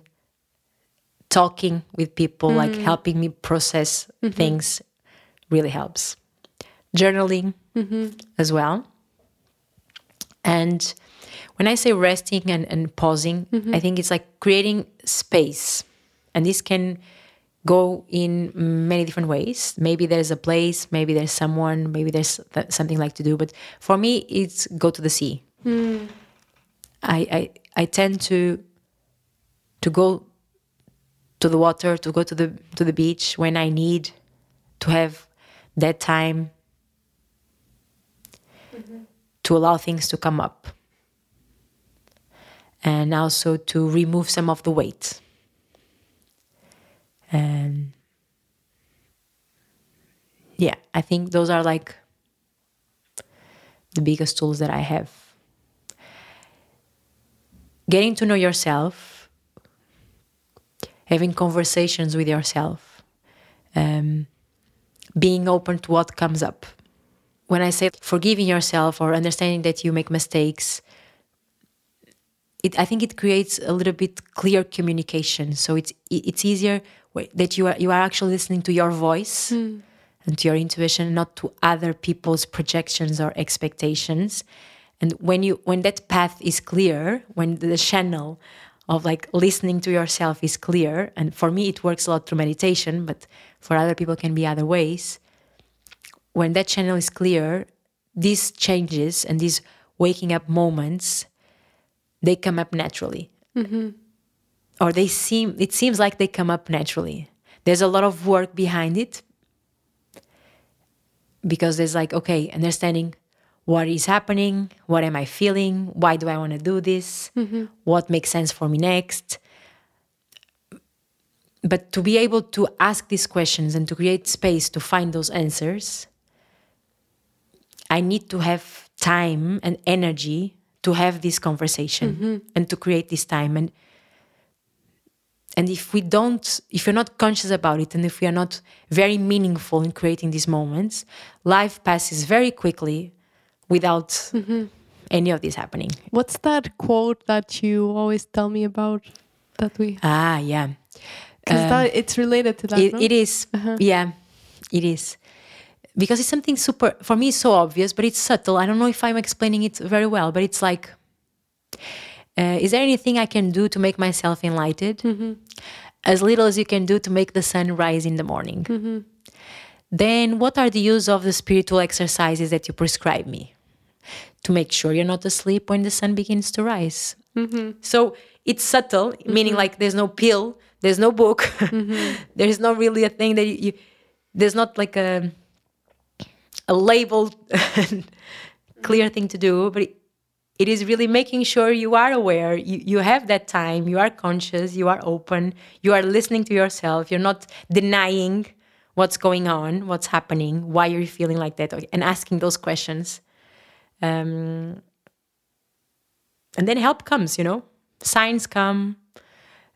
talking with people, like mm-hmm. helping me process things, really helps. Journaling as well. And when I say resting and, and pausing, mm-hmm. I think it's like creating space. And this can go in many different ways. Maybe there's a place, maybe there's someone, maybe there's th- something like to do. But for me, it's go to the sea. Hmm. I, I I tend to to go to the water, to go to the to the beach when I need to have that time mm-hmm. to allow things to come up and also to remove some of the weight. And yeah i think those are like the biggest tools that i have. Getting to know yourself having conversations with yourself um, being open to what comes up. When i say forgiving yourself or understanding that you make mistakes it, I think it creates a little bit clear communication. So it's it's easier that you are you are actually listening to your voice hmm. and to your intuition, not to other people's projections or expectations. And when you when that path is clear, when the channel of like listening to yourself is clear, and for me it works a lot through meditation, but for other people can be other ways. When that channel is clear, these changes and these waking up moments they come up naturally. Mm-hmm. Or they seem it seems like they come up naturally. There's a lot of work behind it. Because there's like okay understanding what is happening what am i feeling why do i want to do this mm-hmm. what makes sense for me next. But to be able to ask these questions and to create space to find those answers i need to have time and energy to have this conversation mm-hmm. and to create this time. And and if we don't if you're not conscious about it and if we are not very meaningful in creating these moments life passes very quickly without mm-hmm. any of this happening. What's that quote that you always tell me about that we ah yeah. Because that um, it's related to that it, no? it is. Uh-huh. Yeah it is because it's something super for me it's so obvious but it's subtle. I don't know if i'm explaining it very well but it's like uh, is there anything i can do to make myself enlightened? Mm-hmm. As little as you can do to make the sun rise in the morning. Mm-hmm. Then what are the use of the spiritual exercises that you prescribe me? To make sure you're not asleep when the sun begins to rise. Mm-hmm. So it's subtle meaning like there's no pill there's no book there is not really a thing that you, you there's not like a a labeled clear thing to do but it, is really making sure you are aware you, you have that time you are conscious you are open you are listening to yourself you're not denying what's going on what's happening why are you feeling like that and asking those questions. Um, and then help comes you know? Signs come.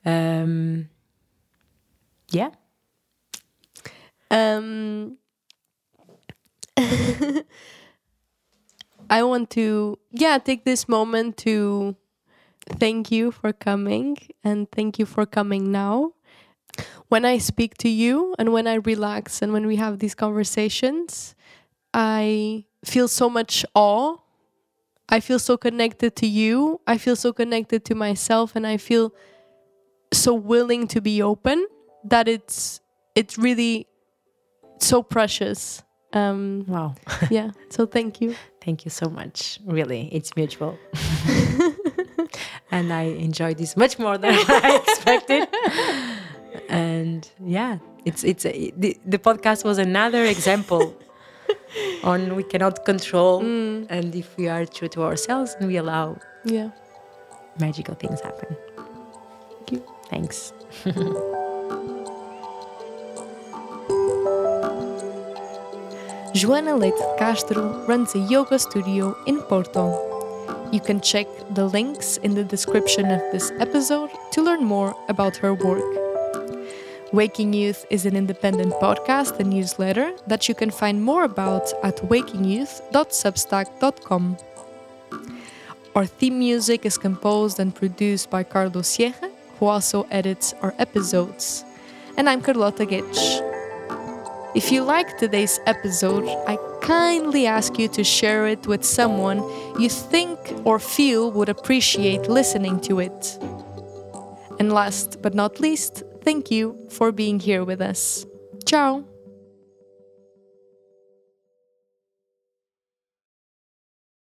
Um, yeah. Um, I want to, yeah, take this moment to thank you for coming and thank you for coming now. When I speak to you and when I relax and when we have these conversations, I feel so much awe. I feel so connected to you. I feel so connected to myself and I feel so willing to be open that it's it's really so precious. Um, wow yeah. So thank you. Thank you so much. Really, it's mutual. and I enjoyed this much more than I expected. and yeah, it's it's a, the, the podcast was another example on we cannot control and if we are true to ourselves and we allow Yeah. magical things happen. Thank you. Thanks. Joana Leite de Castro runs a yoga studio in Porto. You can check the links in the description of this episode to learn more about her work. Waking Youth is an independent podcast and newsletter that you can find more about at wakingyouth.substack.com. Our theme music is composed and produced by Carlos Sierra, who also edits our episodes. And I'm Carlota Gitsch. If you liked today's episode, I kindly ask you to share it with someone you think or feel would appreciate listening to it. And last but not least, thank you for being here with us. Ciao!